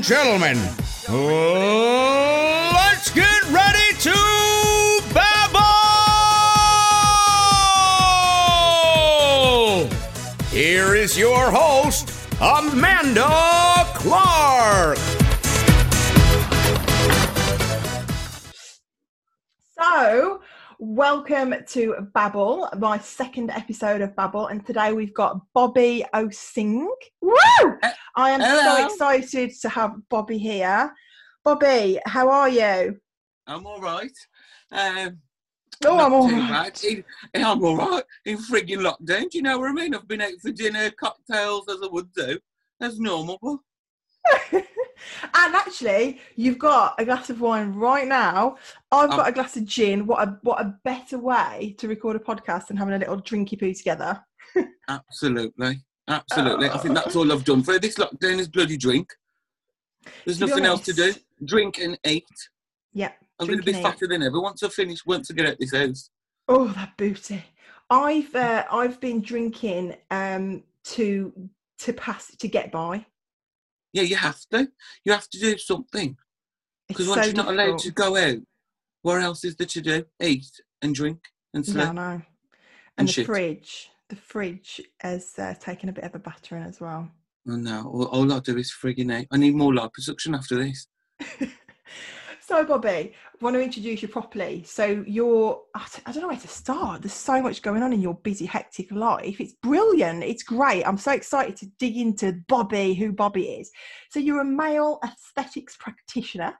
and gentlemen, let's get ready to babble! Here is your host, Amanda Clark. So, welcome to Babble, my second episode of Babble, and today we've got Bobby Osing. Woo! I am hello. so excited to have Bobby here. Bobby, how are you? I'm all right. Um, Oh, I'm all right. In- I'm all right. In frigging lockdown, do you know what I mean? I've been out for dinner, cocktails as I would do. That's normal. And actually, you've got a glass of wine right now. I've got Um, a glass of gin. What a what a better way to record a podcast than having a little drinky poo together. absolutely, absolutely. I think that's all I've done for this lockdown is bloody drink. There's To nothing else to do. Drink and eat. Yeah. I'm going to be fatter than ever once I finish. Once I get out this house. Oh, that booty! I've uh, I've been drinking um to to pass to get by. Yeah, you have to. You have to do something because once so you're not allowed to go out, what else is there to do? Eat and drink and sleep. I know. And, and the shit. fridge, the fridge has uh, taken a bit of a battering as well. Oh no, all, all I do is frigging out. I need more liposuction after this. so, Bobby, I want to introduce you properly. So, you're, I don't know where to start. There's so much going on in your busy, hectic life. It's brilliant. It's great. I'm so excited to dig into Bobby, who Bobby is. So, you're a male aesthetics practitioner,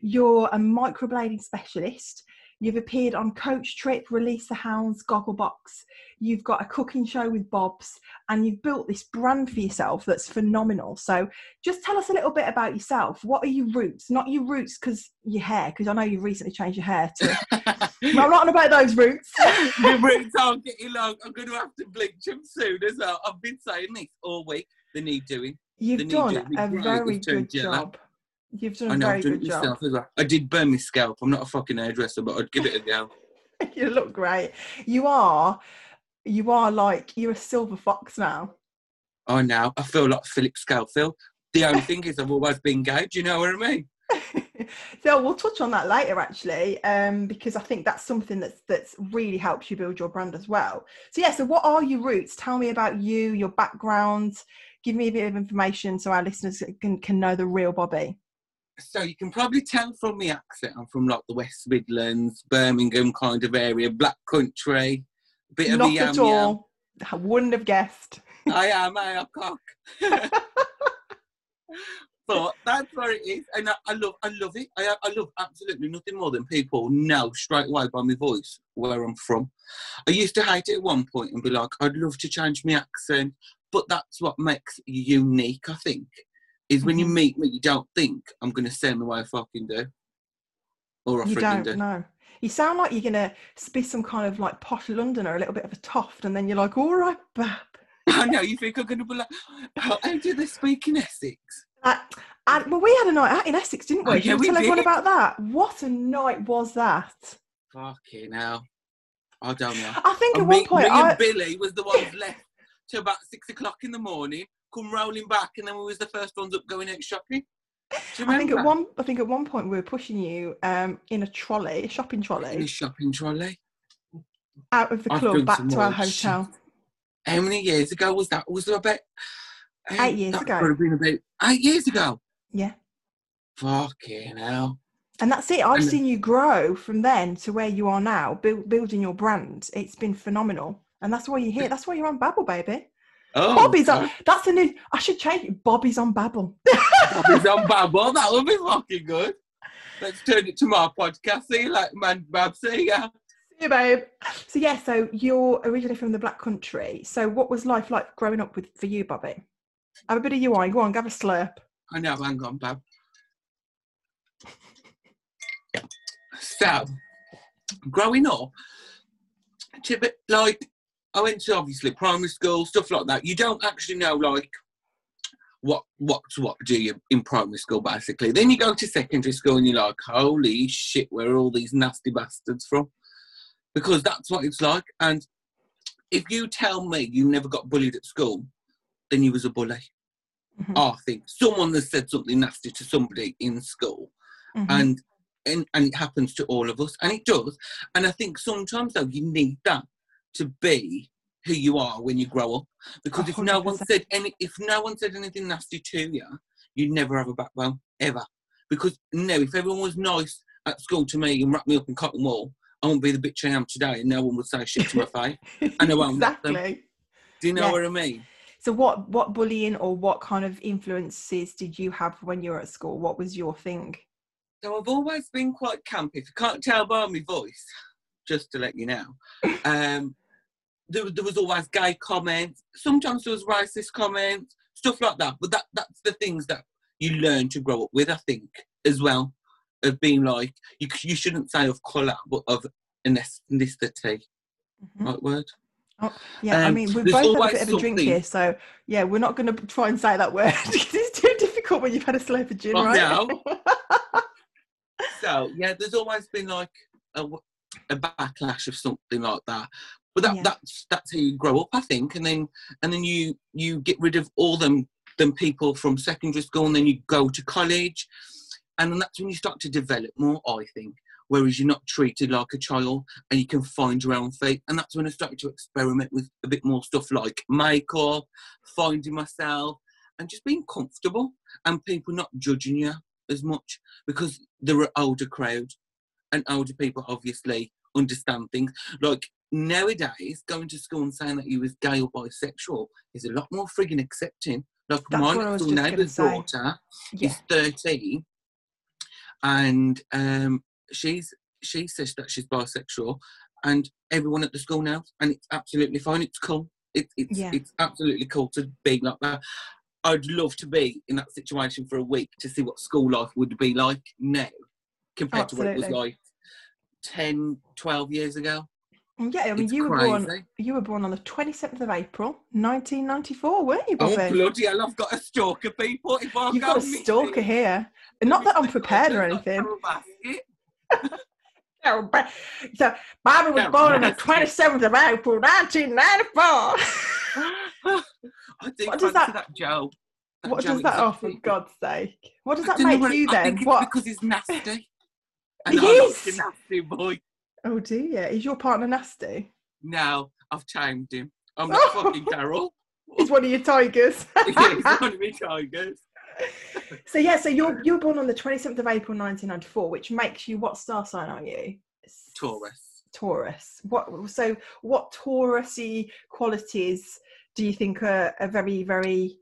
you're a microblading specialist. You've appeared on Coach Trip, Release the Hounds, Gogglebox. You've got a cooking show with Bob's, and you've built this brand for yourself that's phenomenal. So, just tell us a little bit about yourself. What are your roots? Not your roots because your hair, because I know you've recently changed your hair too. no, I'm not on about those roots. the roots aren't getting long. I'm going to have to bleach them soon as well. I've been saying this all week. They need doing. You've done a very good job. You've done I a know, very I've done good job. well. I did burn my scalp. I'm not a fucking hairdresser, but I'd give it a go. you look great. You are, you are like you're a silver fox now. I know. I feel like Phillip Schofield. The only thing is, I've always been gay. Do you know what I mean? so we'll touch on that later actually um, because i think that's something that's that's really helps you build your brand as well so yeah so what are your roots tell me about you your background give me a bit of information so our listeners can, can know the real bobby So you can probably tell from the accent, I'm from like the West Midlands, Birmingham kind of area, Black Country, bit of a not yam at yam. all i wouldn't have guessed I am, I am cock. but that's where it is, and I, I love, I love it. I, I love absolutely nothing more than people know straight away by my voice where I'm from. I used to hate it at one point and be like, I'd love to change my accent, but that's what makes you unique. I think is when you meet me, you don't think I'm going to sound the way I fucking do, or I you don't do. know you sound like you're gonna be some kind of like posh londoner a little bit of a toft and then you're like all right bab I know you think I'm going to be like, how, how do they speak in Essex? Uh, and, well, we had a night out in Essex, didn't we? Oh, yeah, you we tell everyone about that? What a night was that? Fucking hell. I don't know. I think at one point, me I, and Billy was the ones left till about six o'clock in the morning, come rolling back, and then we was the first ones up going out shopping. Do you I think at one, I think at one point we were pushing you um, in a trolley, a shopping in a trolley, shopping trolley. out of the I've club back to our shit. hotel. How many years ago was that? Was there about um, Eight years ago. Would have been about eight years ago. Yeah, Fucking hell. and that's it. I've And- seen you grow from then to where you are now, build, building your brand. It's been phenomenal, and that's why you're here. That's why you're on Babble, baby. Oh, Bobby's on. That's a new. I should change it. Bobby's on Babble. Bobby's on Babble. That would be fucking good. Let's turn it to my podcast. See you like man. Bab, see ya. See you, babe. So yeah, so you're originally from the Black Country. So what was life like growing up with for you, Bobby? Have a bit of you wine. Go on, have a slurp. I know, hang on, Bab. So, growing up, it's a bit like I went to obviously primary school, stuff like that. You don't actually know like what what's what do you in primary school basically. Then you go to secondary school and you're like, holy shit, where are all these nasty bastards from? Because that's what it's like. And if you tell me you never got bullied at school, then you was a bully. Mhm. I think someone has said something nasty to somebody in school, Mhm. and and and it happens to all of us, and it does. And I think sometimes though you need that to be who you are when you grow up, because if no one said any, if no one said anything nasty to you, you'd never have a backbone ever. Because no, if everyone was nice at school to me and wrapped me up in cotton wool, I wouldn't be the bitch I am today, and no one would say shit to my face. and I won't exactly. Do you know Yeah. what I mean? So what what bullying or what kind of influences did you have when you were at school? What was your thing? So I've always been quite campy. If you can't tell by my voice, just to let you know, um, there, there was always gay comments. Sometimes there was racist comments, stuff like that. But that that's the things that you learn to grow up with, I think, as well. Of being like, you, you shouldn't say of colour, but of ethnicity. Mhm. Right word? Oh, Yeah, I Um, mean we've both had a bit of a drink something- here, so yeah, we're not going to try and say that word because it's too difficult when you've had a slurp of gin, Right right? So yeah, there's always been like a backlash of something like that. But that, Yeah. that's that's how you grow up, I think, and then and then you you get rid of all them them people from secondary school, and then you go to college, and then that's when you start to develop more, I think. Whereas you're not treated like a child, and you can find your own feet, and that's when I started to experiment with a bit more stuff like makeup, finding myself, and just being comfortable, and people not judging you as much because they're an older crowd and older people obviously understand things. Like nowadays, going to school and saying that you was gay or bisexual is a lot more frigging accepting. Like That's my what I was next door neighbour's daughter yeah. is 13 and um, she's she says that she's bisexual and everyone at the school knows and it's absolutely fine. It's cool. It, it's Yeah. it's absolutely cool to be like that. I'd love to be in that situation for a week to see what school life would be like now compared to what it was like 10, 12 years ago. Yeah, I mean It's you were crazy. born you were born on the 27th of April, 1994, weren't you, Oh, Bobby? bloody hell, I've got a stalker, people. If I You've go got a stalker here. Not that I'm prepared or anything. Carole Baskin. Carol Ba- So Bobby was born on the 27th of April, 1994. I do What does that- that, Joe. what Joe does that? Oh, for. God's sake! What does I that don't know make you I then? What? because he's nasty. He And I like is. nasty boy. Oh dear, Yeah, is your partner nasty? No, I've tamed him. I'm not fucking Carol. He's one of your tigers. He's one of me tigers. so yeah, so you're you were born on the 27th of April 1994, which makes you what star sign are you? Taurus. Taurus. What so what Taurusy qualities do you think are, are very very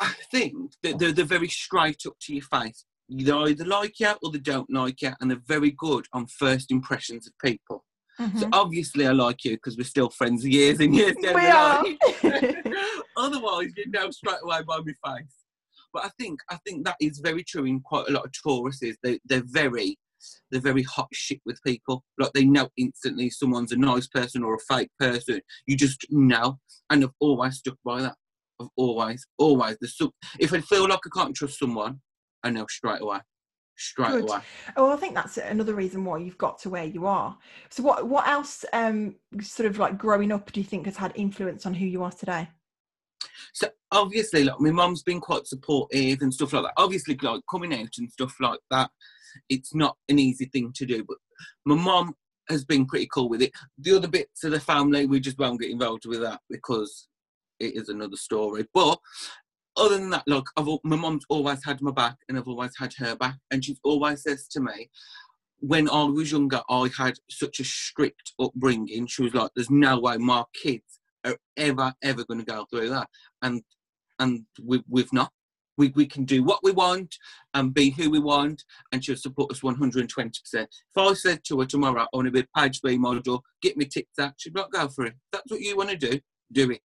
I think that they're, they're very straight up to your face. They either like you or they don't like you, and they're very good on first impressions of people. So Mhm. obviously, I like you because we're still friends years and years down We the. Otherwise, you know straight away by my face. But I think I think that is very true in quite a lot of Tauruses. They they're very they're very hot shit with people. Like they know instantly someone's a nice person or a fake person. You just know, and I've always stuck by that. I've always always. the if I feel like I can't trust someone, I know straight away. Straight Good. away. Oh, I think that's another reason why you've got to where you are. So, what what else, um, sort of like growing up, do you think has had influence on who you are today? So obviously, like my mum's been quite supportive and stuff like that. Obviously, like coming out and stuff like that, it's not an easy thing to do. But my mum has been pretty cool with it. The other bits of the family, we just won't get involved with that because it is another story. But other than that, look, I've my mum's always had my back, and I've always had her back, and she's always says to me. When I was younger, I had such a strict upbringing. She was like, "There's no way my kids are ever, ever going to go through that." and and we, we've not. We, we can do what we want and be who we want, and she'll support us 120%. If I said to her tomorrow, I want to be a page B model, get me TikTok, she'd not go for it. If that's what you want to do, do it.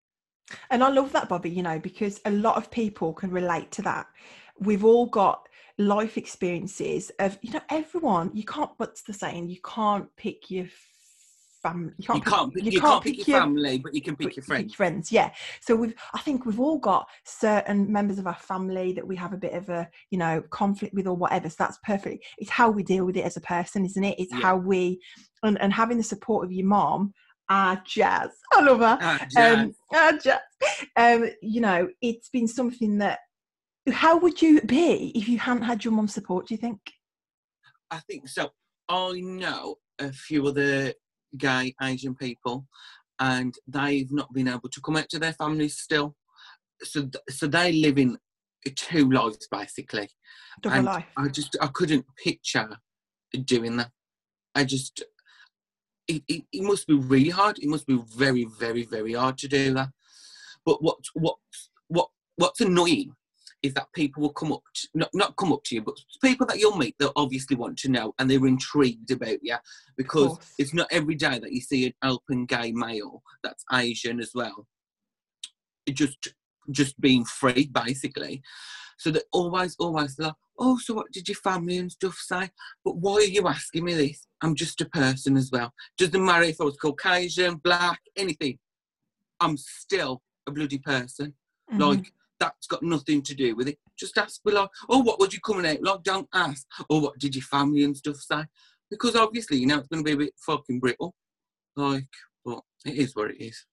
And I love that, Bobby, you know, because a lot of people can relate to that. We've all got life experiences of, you know, everyone, you can't, what's the saying? You can't pick your family. You can't, You can't, pick, you you can't can't pick pick your your- family, but you can pick pick your friends. friends yeah so we've i think we've all got certain members of our family that we have a bit of a you know conflict with or whatever so that's perfect it's how we deal with it as a person isn't it it's Yeah. how we and, and having the support of your mom ah jazz i love her Ah, um, jazz. ah, jazz. um you know it's been something that how would you be if you hadn't had your mum's support? Do you think? I think so. I know a few other gay Asian people, and they've not been able to come out to their families still. So, th- so they live in two lives basically. Double and life. I just I couldn't picture doing that. I just it, it, it must be really hard. It must be very very very hard to do that. But what what what what's annoying is that people will come up to, not not come up to you, but people that you'll meet that obviously want to know and they're intrigued about you because it's not every day that you see an open gay male that's Asian as well. It just just being free basically. So they always, always like, oh, so what did your family and stuff say? But why are you asking me this? I'm just a person as well. Doesn't matter if I was Caucasian, black, anything. I'm still a bloody person. Mhm. Like that's got nothing to do with it. Just ask me like, oh, what would you coming out? Like, don't ask. Or what did your family and stuff say? Because obviously, you know, it's going to be a bit fucking brittle. Like, but it is what it is.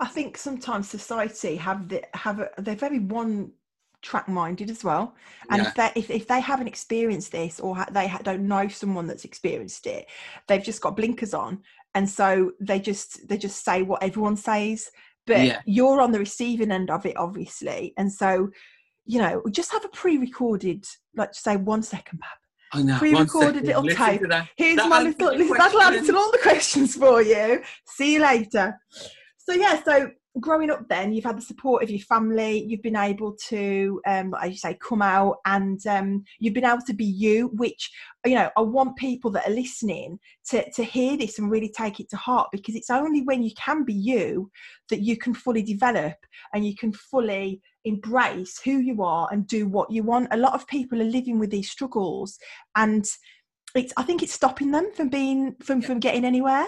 I think sometimes society have the have a, they're very one track minded as well and Yeah. if they if, if they haven't experienced this or ha- they ha- don't know someone that's experienced it they've just got blinkers on and so they just they just say what everyone says but Yeah. you're on the receiving end of it obviously and so you know just have a pre-recorded like say one second Pab. I know. Pre-recorded little listen tape. that. Here's That my answered little. the Listen, that'll question. answer all the questions for you. See you later. So yeah, so growing up, then you've had the support of your family. You've been able to, um, as you say, come out, and um, you've been able to be you. Which you know, I want people that are listening to to hear this and really take it to heart because it's only when you can be you that you can fully develop and you can fully embrace who you are and do what you want. A lot of people are living with these struggles and it's I think it's stopping them from being from from getting anywhere.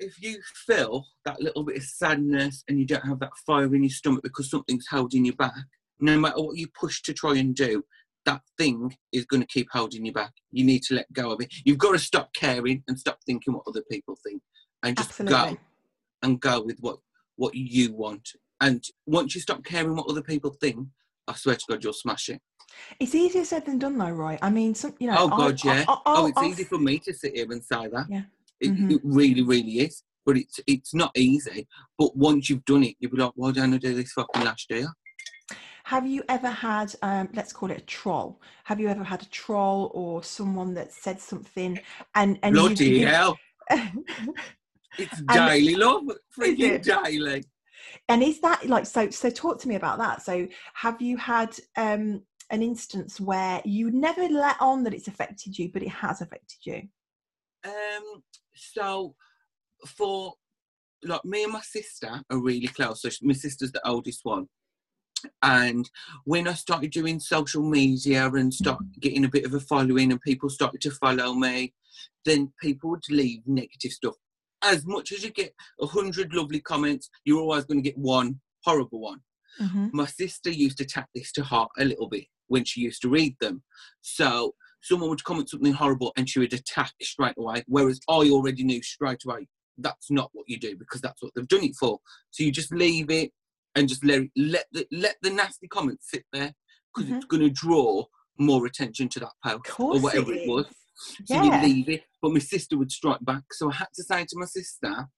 If you feel that little bit of sadness and you don't have that fire in your stomach because something's holding you back, no matter what you push to try and do, that thing is going to keep holding you back. You need to let go of it. You've got to stop caring and stop thinking what other people think, and just Absolutely. go and go with what what you want. And once you stop caring what other people think, I swear to God, you'll smash it. It's easier said than done though, right? I mean some you know Oh I- God, yeah. I- I- oh, it's I've- easy for me to sit here and say that. Yeah. It, Mhm. it really, really is. But it's it's not easy. But once you've done it, you'll be like, why don't I do this fucking last year? Have you ever had, um, let's call it a troll? Have you ever had a troll or someone that said something and and Bloody you- hell! It's daily, love. Freaking daily. and is that like so? So talk to me about that. So have you had um, an instance where you never let on that it's affected you, but it has affected you? Um. So, for like me and my sister are really close. So my sister's the oldest one. And when I started doing social media and start getting a bit of a following, and people started to follow me, then people would leave negative stuff. As much as you get a hundred lovely comments, you're always going to get one horrible one. Mm-hmm. my sister used to take this to heart a little bit when she used to read them. So someone would comment something horrible and she would attack straight away. Whereas I already knew straight away that's not what you do because that's what they've done it for. So you just leave it and just let let the let the nasty comments sit there because it's going to draw more attention to that post or whatever it it was. So Yeah. you leave it. But my sister would strike back. So I had to say to my sister,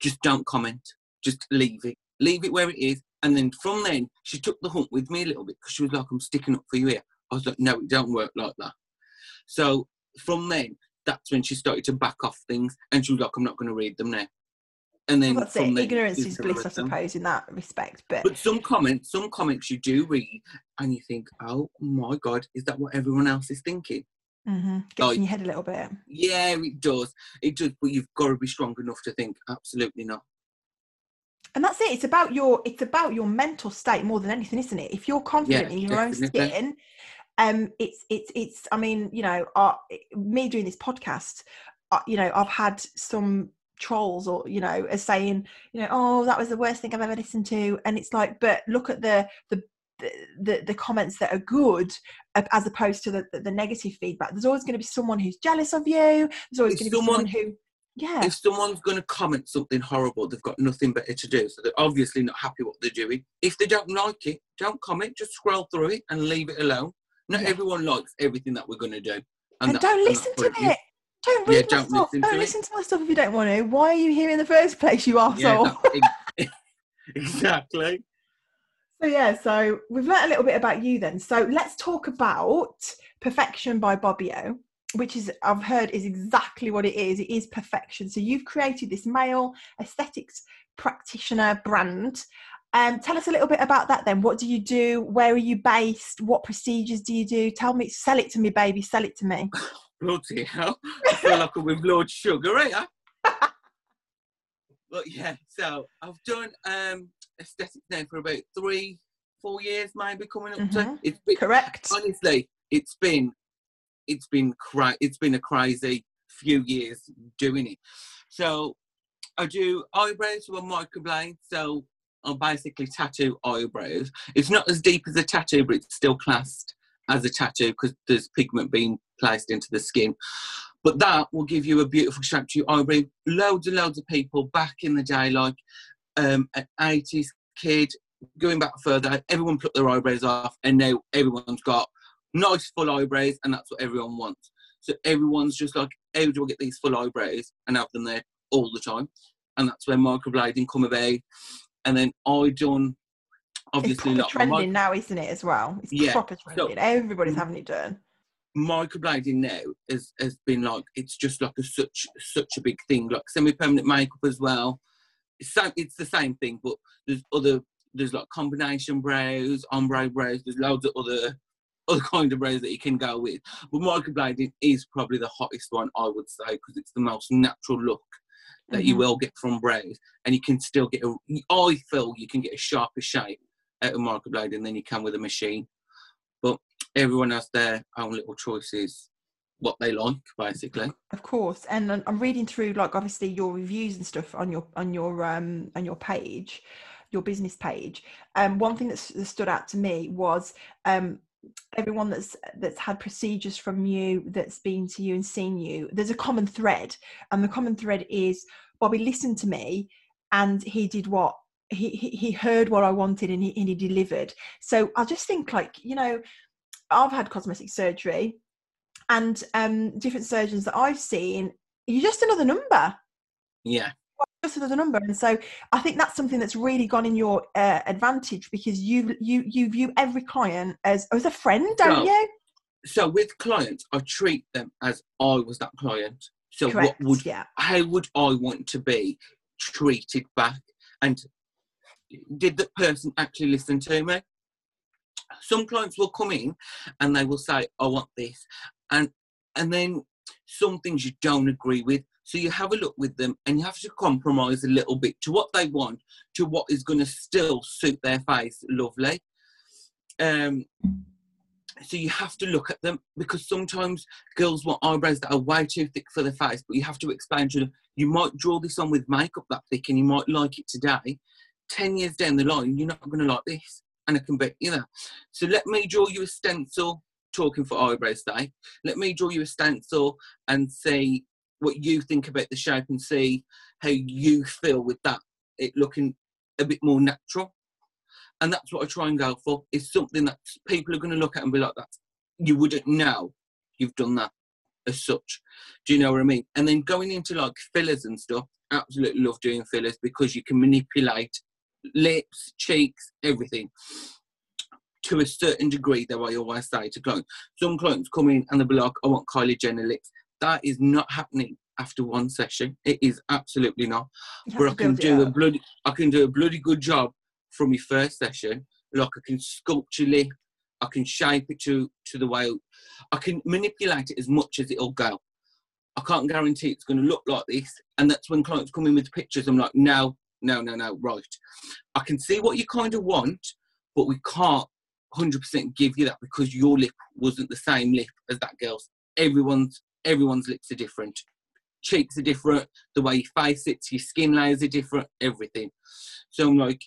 just don't comment. Just leave it. Leave it where it is. And then from then, she took the hunt with me a little bit because she was like, I'm sticking up for you here. I was like, no, it don't work like that. So from then, that's when she started to back off things. And she was like, I'm not going to read them now. And then Well, from it. then, Ignorance is bliss, I suppose, in that respect. But But some comments, some comments you do read, and you think, "Oh my God, is that what everyone else is thinking?" mhm, gets like- in your head a little bit. Yeah, it does. It does, but you've got to be strong enough to think, absolutely not. And that's it. It's about your it's about your mental state more than anything, isn't it? If you're confident in your own skin, um, it's it's it's. I mean, you know, uh, me doing this podcast, uh, you know, I've had some trolls or you know are saying you know oh that was the worst thing i've ever listened to and it's like but look at the the the, the, comments that are good as opposed to the, the, negative feedback there's always going to be someone who's jealous of you there's always going to be someone someone- who Yeah. if someone's going to comment something horrible, they've got nothing better to do. So they're obviously not happy what they're doing. If they don't like it, don't comment. Just scroll through it and leave it alone. Not Yeah. everyone likes everything that we're going to do. and that- don't listen to it. Don't Yeah, read my don't stuff. listen don't to listen to my stuff if you don't want to. Why are you here in the first place, you Yeah, arsehole? that- exactly. So yeah, so we've learnt a little bit about you then. So let's talk about Perfection by Bobbio, which is I've heard is exactly what it is. It is perfection. So you've created this male aesthetics practitioner brand. Um, tell us a little bit about that then. What do you do? Where are you based? What procedures do you do? Tell me, sell it to me, baby. Sell it to me. Bloody hell. I feel like I'm with Lord Sugar, eh? but yeah, so I've done um aesthetics now for about three, four years, maybe coming up to. Mhm. It's been, Correct. honestly, it's been it's been cra- it's been a crazy few years doing it. So I do eyebrows with a microblade. So I basically tattoo eyebrows. It's not as deep as a tattoo, but it's still classed as a tattoo because there's pigment being placed into the skin. But that will give you a beautiful shape to your eyebrow. Loads and loads of people back in the day, like um, an 80s kid, going back further, everyone plucked their eyebrows off, and now everyone's got nice full eyebrows, and that's what everyone wants. So everyone's just like, how do I get these full eyebrows and have them there all the time? And that's where microblading come about. And then I done It's obviously proper like trending my now, isn't it, as well? It's Yeah, proper so- trending. Everybody's having it done. microblading now has, has been like it's just like a such such a big thing like semi-permanent makeup as well it's, sa- it's the same thing but there's other there's like combination brows ombre brows there's loads of other other kind of brows that you can go with but microblading is probably the hottest one i would say because it's the most natural look that you Mhm. will get from brows and you can still get a i feel you can get a sharper shape out of microblading than you can with a machine but everyone has their own little choices what they like basically Of course, and I'm- reading through like obviously your reviews and stuff on your on your um on your page, your business page. Um, one thing that stood out to me was um everyone that's that's had procedures from you, that's been to you and seen you. There's a common thread, and the common thread is Bobby listened to me, and he did what he he, he heard what I wanted, and he and he delivered. So I just think like you know, I've had cosmetic surgery and um, different surgeons that I've seen, you're just another number, yeah just another number. And so I think that's something that's really gone in your uh, advantage because you you you view every client as as a friend, don't you? so with clients i treat them as i was that client so Correct. what would yeah. how would i want to be treated back and did that person actually listen to me some clients will come in and they will say i want this and and then some things you don't agree with so you have a look with them and you have to compromise a little bit to what they want to what is going to still suit their face lovely. Um so you have to look at them because sometimes girls want eyebrows that are way too thick for their face but you have to explain to them you might draw this on with makeup that thick and you might like it today. 10 years down the line you're not going to like this. And I can bet you that. So let me draw you a stencil talking for eyebrows day let me draw you a stencil and see what you think about the shape and see how you feel with that it looking a bit more natural and that's what I try and go for. Is something that people are going to look at and be like, "That you wouldn't know you've done that as such." Do you know what I mean? And then going into like fillers and stuff, absolutely love doing fillers because you can manipulate lips, cheeks, everything to a certain degree. Though I always say to clients, some clients come in and they'll be like, "I want Kylie Jenner lips." That is not happening after one session. It is absolutely not but I can do a bloody I can do a bloody good job from your first session. Like I can sculpt your lip, I can shape it to to the way I can manipulate it as much as it'll go. I can't guarantee it's going to look like this, and that's when clients come in with pictures. I'm like, no, no, no, no, right. I can see what you kind of want, but we can't 100% give you that because your lip wasn't the same lip as that girl's. Everyone's everyone's lips are different cheeks are different, the way your face sits, your skin layers are different, everything. So I'm like,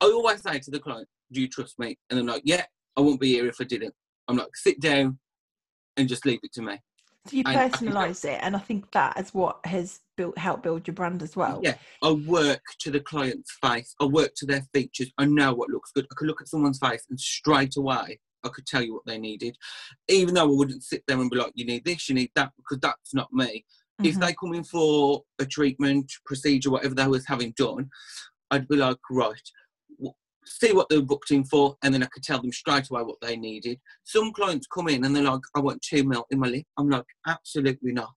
I always say to the client, Do you trust me? And I'm like, Yeah, I won't be here if I didn't. I'm like, sit down and just leave it to me. So you And personalise it, and I think that is what has built helped build your brand as well. Yeah, I work to the client's face. I work to their features. I know what looks good. I can look at someone's face and straight away I could tell you what they needed, even though I wouldn't sit there and be like, "You need this, you need that," because that's not me. If Mhm. they come in for a treatment, procedure, whatever they was having done, I'd be like, right, see what they were booked in for, and then I could tell them straight away what they needed. Some clients come in and they're like, I want two mil in my lip. I'm like, absolutely not.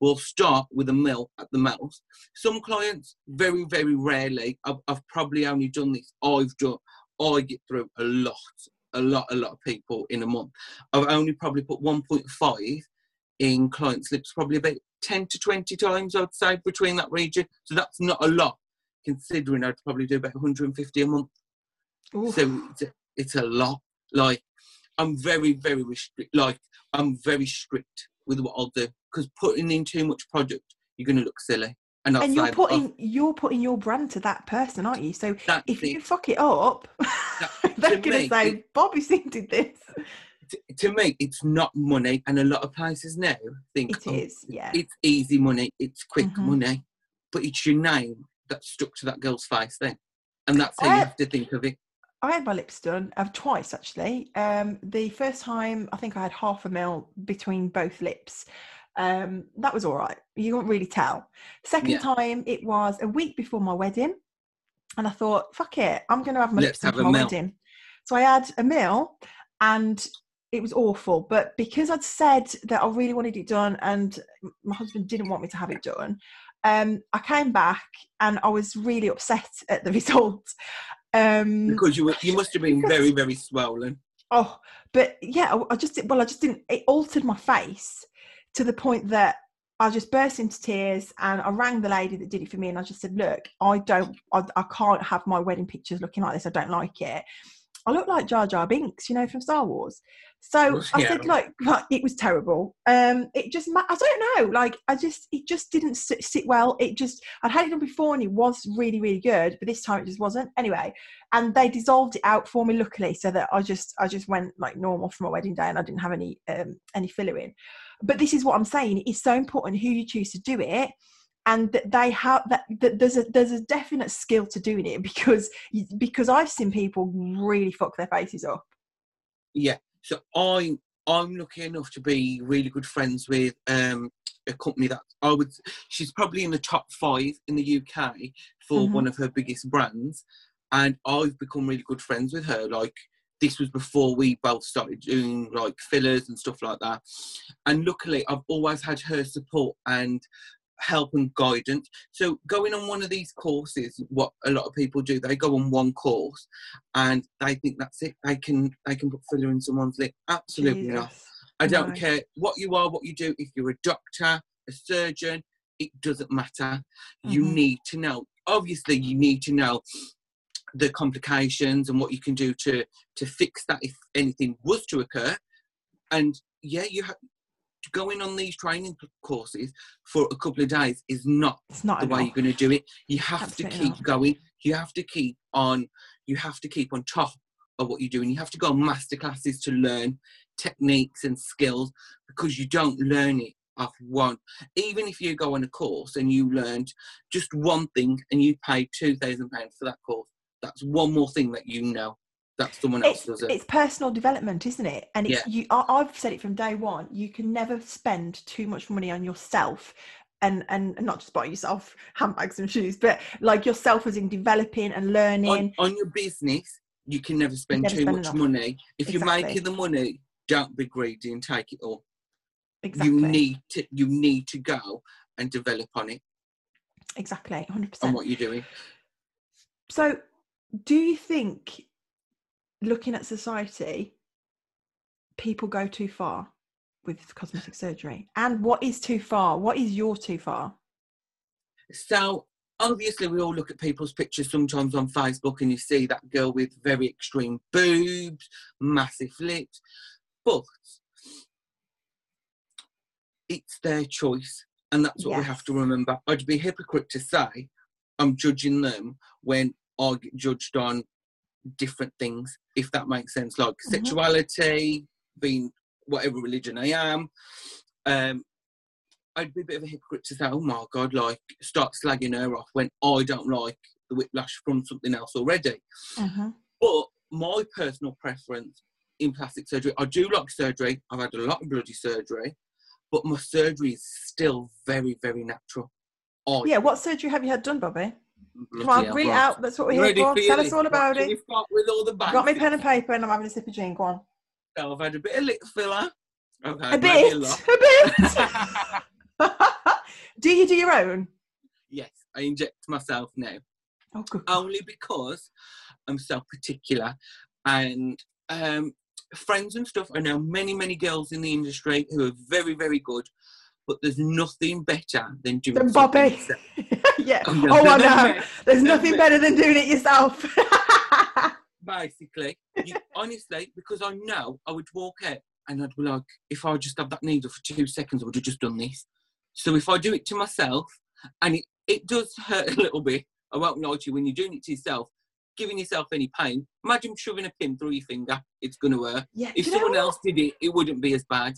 We'll start with a mil at the mouth. Some clients, very, very rarely, I've, I've probably only done this, I've done, I get through a lot, a lot, a lot of people in a month. I've only probably put 1.5 in clients' lips, probably about 10 to 20 times, I'd say, between that region. So that's not a lot, considering I'd probably do about 150 a month. Oof. So it's a, it's a lot. Like, I'm very, very restrict. Like, I'm very strict with what I'll do because putting in too much product, you're going to look silly. And, and you're putting you're putting your brand to that person, aren't you? So if it. you fuck it up, they're to gonna me, say it- Bobby Singh did this. to, to me, it's not money, and a lot of places now think It "Oh, is, yeah. it's easy money, it's quick Mhm. money, but it's your name that stuck to that girl's face then, and that's how you have to think of it. I had my lips done uh, twice actually. Um, the first time I think I had half a mil between both lips. Um, that was all right. You can't really tell. Second Yeah. time it was a week before my wedding, and I thought, fuck it, I'm going to have my Let's lips have my mil. wedding. So I had a meal, and it was awful. But because I'd said that I really wanted it done, and my husband didn't want me to have it done, um, I came back and I was really upset at the result. Um, Because you were, you must have been very, very swollen. Oh, but yeah, I- I just well, I just didn't. It altered my face to the point that I just burst into tears, and I rang the lady that did it for me, and I just said, "Look, I don't, I, I can't have my wedding pictures looking like this. I don't like it. I look like Jar Jar Binks, you know, from Star Wars." So I said, like, like, it was terrible. Um, it just, I don't know, like, I just, it just didn't sit, sit well. It just, I'd had it done before, and it was really, really good, but this time it just wasn't. Anyway, and they dissolved it out for me luckily so that i just i just went like normal for my wedding day and i didn't have any um any filler in but this is what i'm saying it's so important who you choose to do it and that they have that, that there's a there's a definite skill to doing it because because i've seen people really fuck their faces up Yeah. So I I'm lucky enough to be really good friends with um a company that I would she's probably in the top five in the UK for Mhm. one of her biggest brands. And I've become really good friends with her. Like this was before we both started doing like fillers and stuff like that. And luckily I've always had her support and help and guidance. So going on one of these courses, what a lot of people do, they go on one course and they think that's it. They can they can put filler in someone's lip. Absolutely not. I don't No. care what you are, what you do. If you're a doctor, a surgeon, it doesn't matter. You Mhm. need to know. Obviously, you need to know the complications and what you can do to to fix that if anything was to occur. And yeah, you have going on these training courses for a couple of days is not it's not the way you're going to do it. You have Absolutely to keep not. going. You have to keep on. You have to keep on top of what you're doing. You have to go on master classes to learn techniques and skills because you don't learn it off one. Even if you go on a course and you learned just one thing and you paid two thousand pounds for that course, that's one more thing that you know that someone else it's, doesn't. it's personal development isn't it and it's you I, i've said it from day one you can never spend too much money on yourself and and not just buy yourself handbags and shoes but like yourself as in developing and learning on, on your business, you can never spend never too spend much enough. money. If you're making the money, don't be greedy and take it all. exactly you need to you need to go and develop on it exactly 100% on what you're doing so do you think looking at society people go too far with cosmetic surgery? And what is too far? What is your too far? So obviously we all look at people's pictures sometimes on facebook and you see that girl with very extreme boobs massive lips. But it's their choice and that's what we have to remember. I'd be a hypocrite to say i'm judging them when i get judged on different things if that makes sense like Mhm. sexuality being whatever religion i am um, I'd be a bit of a hypocrite to say, oh my God, like, start slagging her off when I don't like the whiplash from something else already. Mhm. But my personal preference in plastic surgery, I do like surgery. I've had a lot of bloody surgery, but my surgery is still very, very natural. I Yeah, what surgery have you had done, Bobby? Bloody Come on, hell, read out. That's what we're You here for. Tell us all about Right, can it. we with all the Got me basics? pen and paper, and I'm having a sip of gin. Go on. So I've had a bit of lip filler. Okay, A bit. lot. A bit. do you do your own? yes, I inject myself now. Oh, good. only because I'm so particular. And um, friends and stuff, I know many, many girls in the industry who are very, very good, but there's nothing better than doing Then Bobby. yeah. Oh, I know. There's nothing better than doing it yourself. Basically, you, honestly, because I know I would walk out and I'd be like, if I just have that needle for two seconds, I would have just done this. So if I do it to myself, and it, it does hurt a little bit, I won't lie to you, when you're doing it to yourself, giving yourself any pain, imagine shoving a pin through your finger, it's going to hurt. yeah. If do you know someone else did it, it wouldn't be as bad.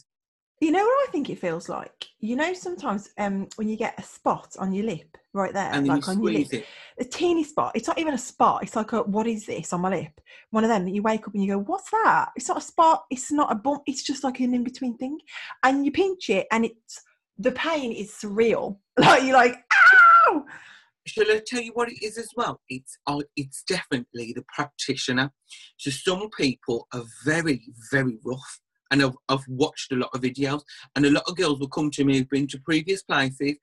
You know what I think it feels like? You know, sometimes um, when you get a spot on your lip, right there, And like you on your lip, it. a teeny spot. It's not even a spot. It's like a what is this on my lip? One of them that you wake up and you go, what's that? It's not a spot. It's not a bump. It's just like an in between thing, and you pinch it, and it's the pain is surreal. Like you're like, ow! Shall I tell you what it is as well? It's uh, it's definitely the practitioner. So some people are very, very rough. And I've, I've watched a lot of videos, and a lot of girls will come to me who've been to previous places,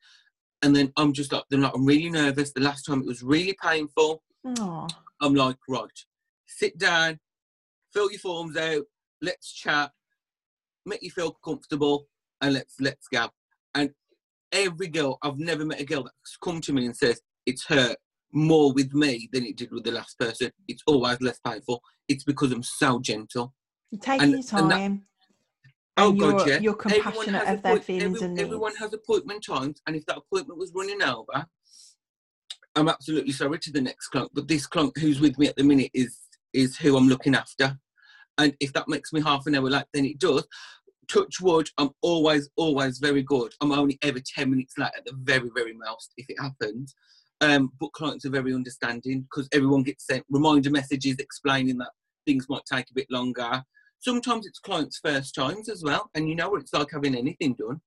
and then I'm just like, they're like, I'm really nervous. The last time it was really painful. Aw. I'm like, right, sit down, fill your forms out, let's chat, make you feel comfortable, and let's let's go. And every girl, I've never met a girl that's come to me and says it's hurt more with me than it did with the last person. It's always less painful. It's because I'm so gentle. You're taking And- your and that- time. Oh and god, you're, yeah. you're Everyone compassionate has of their feelings every- and Everyone has appointment times, and if that appointment was running over, I'm absolutely sorry to the next clunk, but this clunk who's with me at the minute is is who I'm looking after, and if that makes me half an hour late, then it does. Touch wood, I'm always always very good. I'm only ever ten minutes late at the very very most if it happens. Um, but clients are very understanding because everyone gets sent reminder messages explaining that things might take a bit longer. Sometimes it's clients' first times as well, and you know what it's like having anything done.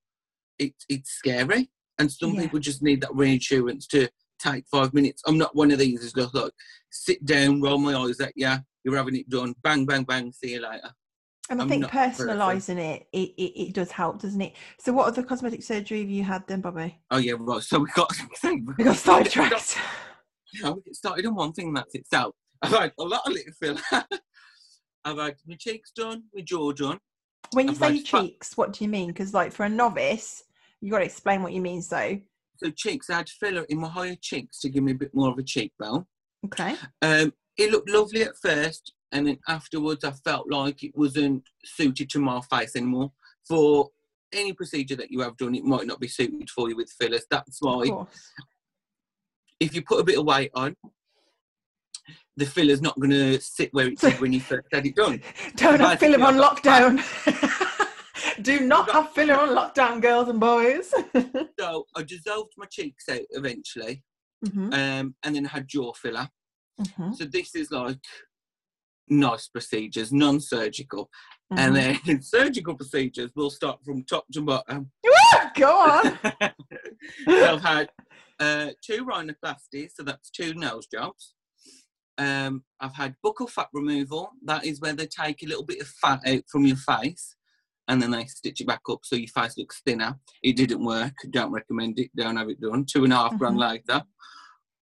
It's it's scary, and some Yeah. people just need that reassurance to take five minutes. I'm not one of these who's just like sit down, roll my eyes at you, you're having it done, bang bang bang, see you later. And I I'm think not that person. personalising it, it, it, it does help, doesn't it? So, what other cosmetic surgery have you had then, Bobby? Oh yeah, right. So we got We got sidetracked. Yeah, we get started on one thing that's it. So I've had a lot of little filler. I've had my cheeks done, my jaw done. When you I've say had your fa- cheeks, what do you mean? Because, like, for a novice, you got to explain what you mean. So, So cheeks, I had filler in my higher cheeks to give me a bit more of a cheekbone. okay, Um, it looked lovely at first, and then afterwards, I felt like it wasn't suited to my face anymore. For any procedure that you have done, it might not be suited for you with fillers. That's of why course. if you put a bit of weight on, the filler's not going to sit where it did when you first had it done. Don't have filler on lockdown. do not got- have filler on lockdown, girls and boys. So I dissolved my cheeks out eventually, Mhm, um, and then I had jaw filler. mhm, So this is like nice procedures, non-surgical, mhm. and then surgical procedures will start from top to bottom. Go on. so I've had uh, two rhinoplasties, so that's two nose jobs. Um, I've had buccal fat removal. That is where they take a little bit of fat out from your face and then they stitch it back up so your face looks thinner. It didn't work. Don't recommend it. Don't have it done. Two and a half grand later.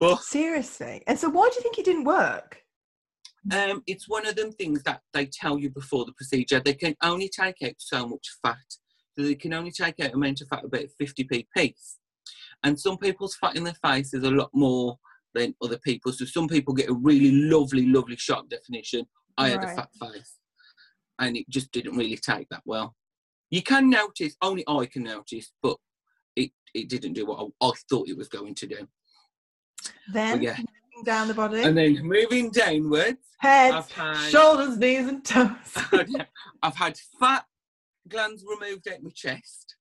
But Seriously. And so, why do you think it didn't work? um, it's one of them things that they tell you before the procedure. They can only take out so much fat. So they can only take out a amount of fat about 50p piece. And some people's fat in their face is a lot more than other people. So some people get a really lovely, lovely sharp definition. I had a fat face. And it just didn't really take that well. You can notice, only I can notice, but it, it didn't do what I, I thought it was going to do. Then, yeah. moving down the body, And then moving downwards, head, had shoulders, knees, and toes. I've had fat glands removed out my chest.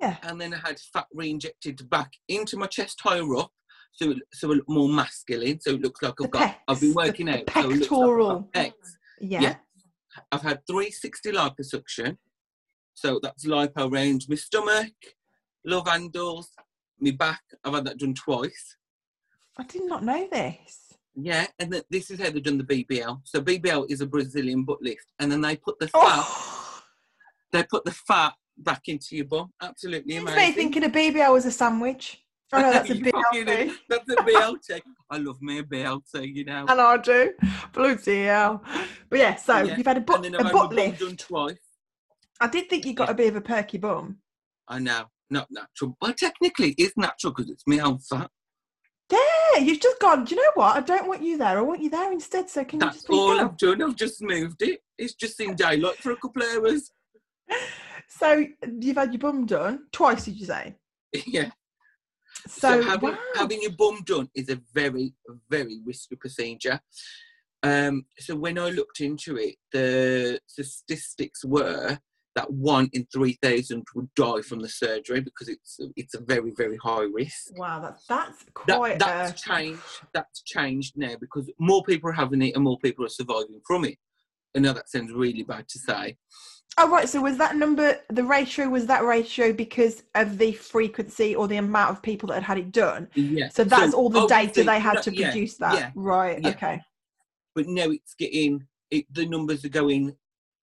Yeah. And then I had fat re-injected back into my chest higher up, so it, so it more masculine. So it looks like I've The got I've been pecs, the- working the out. so it looks like I've pectoral. pecs. Yeah. Yeah. I've had 360 liposuction. So that's lipo around my stomach, love handles, my back. I've had that done twice. I did not know this. Yeah, and th- this is how they've done the BBL. So BBL is a Brazilian butt lift, and then they put the oh! fat, Oh, they put the fat back into your bum. Absolutely it's me amazing. thinking a BBL was a sandwich. Oh no, that's a You BLT. That's a BLT. I love me a BLT, you know. And I do. Bloody hell. But yeah, so Yeah, you've had a butt, a I've had my butt lift. done twice. I did think you got Yeah. a bit of a perky bum. I know, not natural. Well, technically, it's natural because it's me own fat. Yeah, you've just gone, do you know what? I don't want you there. I want you there instead. So can you That's just please all? I've done. I've just moved it. It's just in daylight for a couple of hours. So you've had your bum done twice, did you say? yeah. So, So, having, wow. having your bum done is a very, very risky procedure. Um, so when I looked into it, the statistics were that one in three thousand would die from the surgery because it's it's a very, very high risk. wow, that's that's That, quite. that's uh, changed. That's changed now because more people are having it and more people are surviving from it. I know that sounds really bad to say. Oh right, so was that number the ratio? Was that ratio because of the frequency or the amount of people that had had it done? Yeah. So that's all the data they had no, to yeah, produce that, yeah, right? yeah. Okay. but now it's getting it, the numbers are going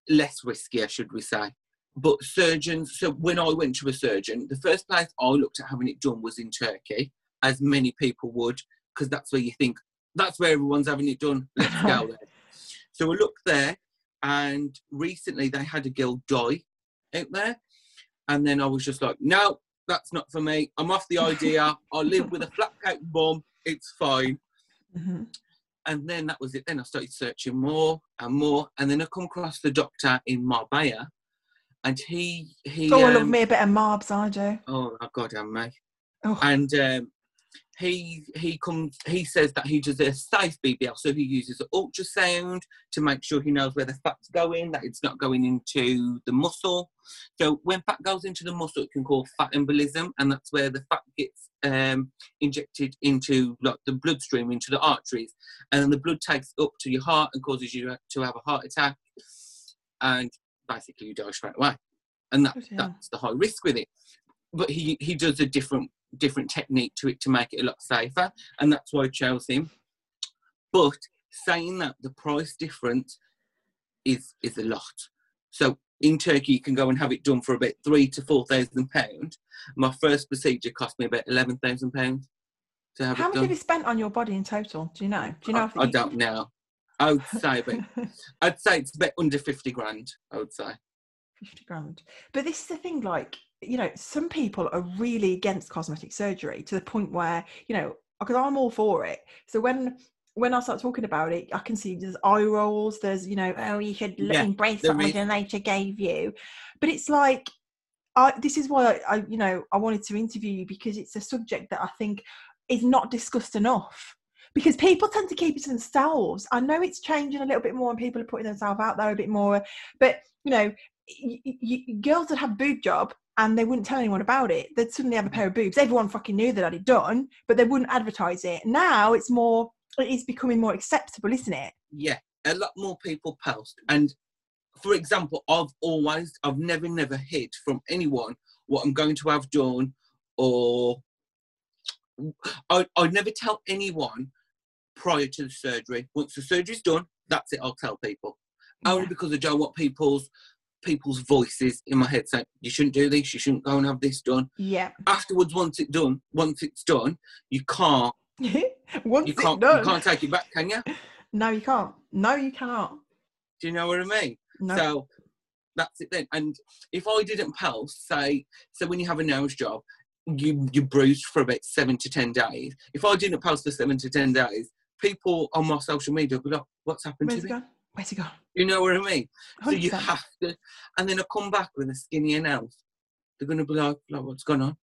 less riskier, should we say? But surgeons. So when I went to a surgeon, the first place I looked at having it done was in Turkey, as many people would, because that's where you think that's where everyone's having it done. Let's go there. So I looked there, and recently they had a girl die out there, and then I was just like, no, that's not for me. I'm off the idea. I live with a flat coat bum. It's fine Mhm. and then that was it. Then I started searching more and more, and then I come across the doctor in Marbella, and he he. Oh, I love um, me a bit of Marbs, I do. Oh god, damn me! Oh. And um, he he comes. He says that he does a safe BBL, so he uses an ultrasound to make sure he knows where the fat's going, that it's not going into the muscle. So when fat goes into the muscle, it can cause fat embolism, and that's where the fat gets um, injected into like the bloodstream, into the arteries, and then the blood takes up to your heart and causes you to have a heart attack, and basically you die straight away. And that, that's the high risk with it. But he he does a different different technique to it to make it a lot safer, and that's why I chose him. But saying that, the price difference is is a lot. So in Turkey, you can go and have it done for about three to four thousand pound. My first procedure cost me about eleven thousand pounds to have How much done. have you spent on your body in total? Do you know? Do you know? I, I don't know. I would say about I'd say it's about under fifty grand. I would say. 50 grand. But this is the thing, like, you know, some people are really against cosmetic surgery to the point where, you know, because I'm all for it. So when when I start talking about it, I can see there's eye rolls, there's, you know, oh, you should Yeah, embrace what is. Nature gave you. But it's like, I, this is why I, I, you know, I wanted to interview you because it's a subject that I think is not discussed enough. Because people tend to keep it to themselves. I know it's changing a little bit more and people are putting themselves out there a bit more. But, you know, y- y- girls that have boob job and they wouldn't tell anyone about it. They'd suddenly have a mm. pair of boobs. Everyone fucking knew that I'd done, but they wouldn't advertise it. Now it's more, it is becoming more acceptable, isn't it? yeah, a lot more people post. And for example, I've always, I've never, never hid from anyone what I'm going to have done, or I, I'd never tell anyone prior to the surgery. Once the surgery's done, that's it. I'll tell people only because I don't want people's people's voices in my head saying you shouldn't do this, you shouldn't go and have this done. Yeah. Afterwards, once it's done, once it's done, you can't, Once you can't, done. you can't take it back, can you? No, you can't. No, you cannot. Do you know what I mean? No. So that's it then. And if I didn't post, say, so when you have a nose job, you you bruised for about seven to ten days. If I didn't post for seven to ten days, people on my social media would be like, "What's happened Where's to me?" gone? Where's it gone? You know what I mean? So you have to, and then I come back with a skinnier nose. They're gonna be like, like "What's going on?"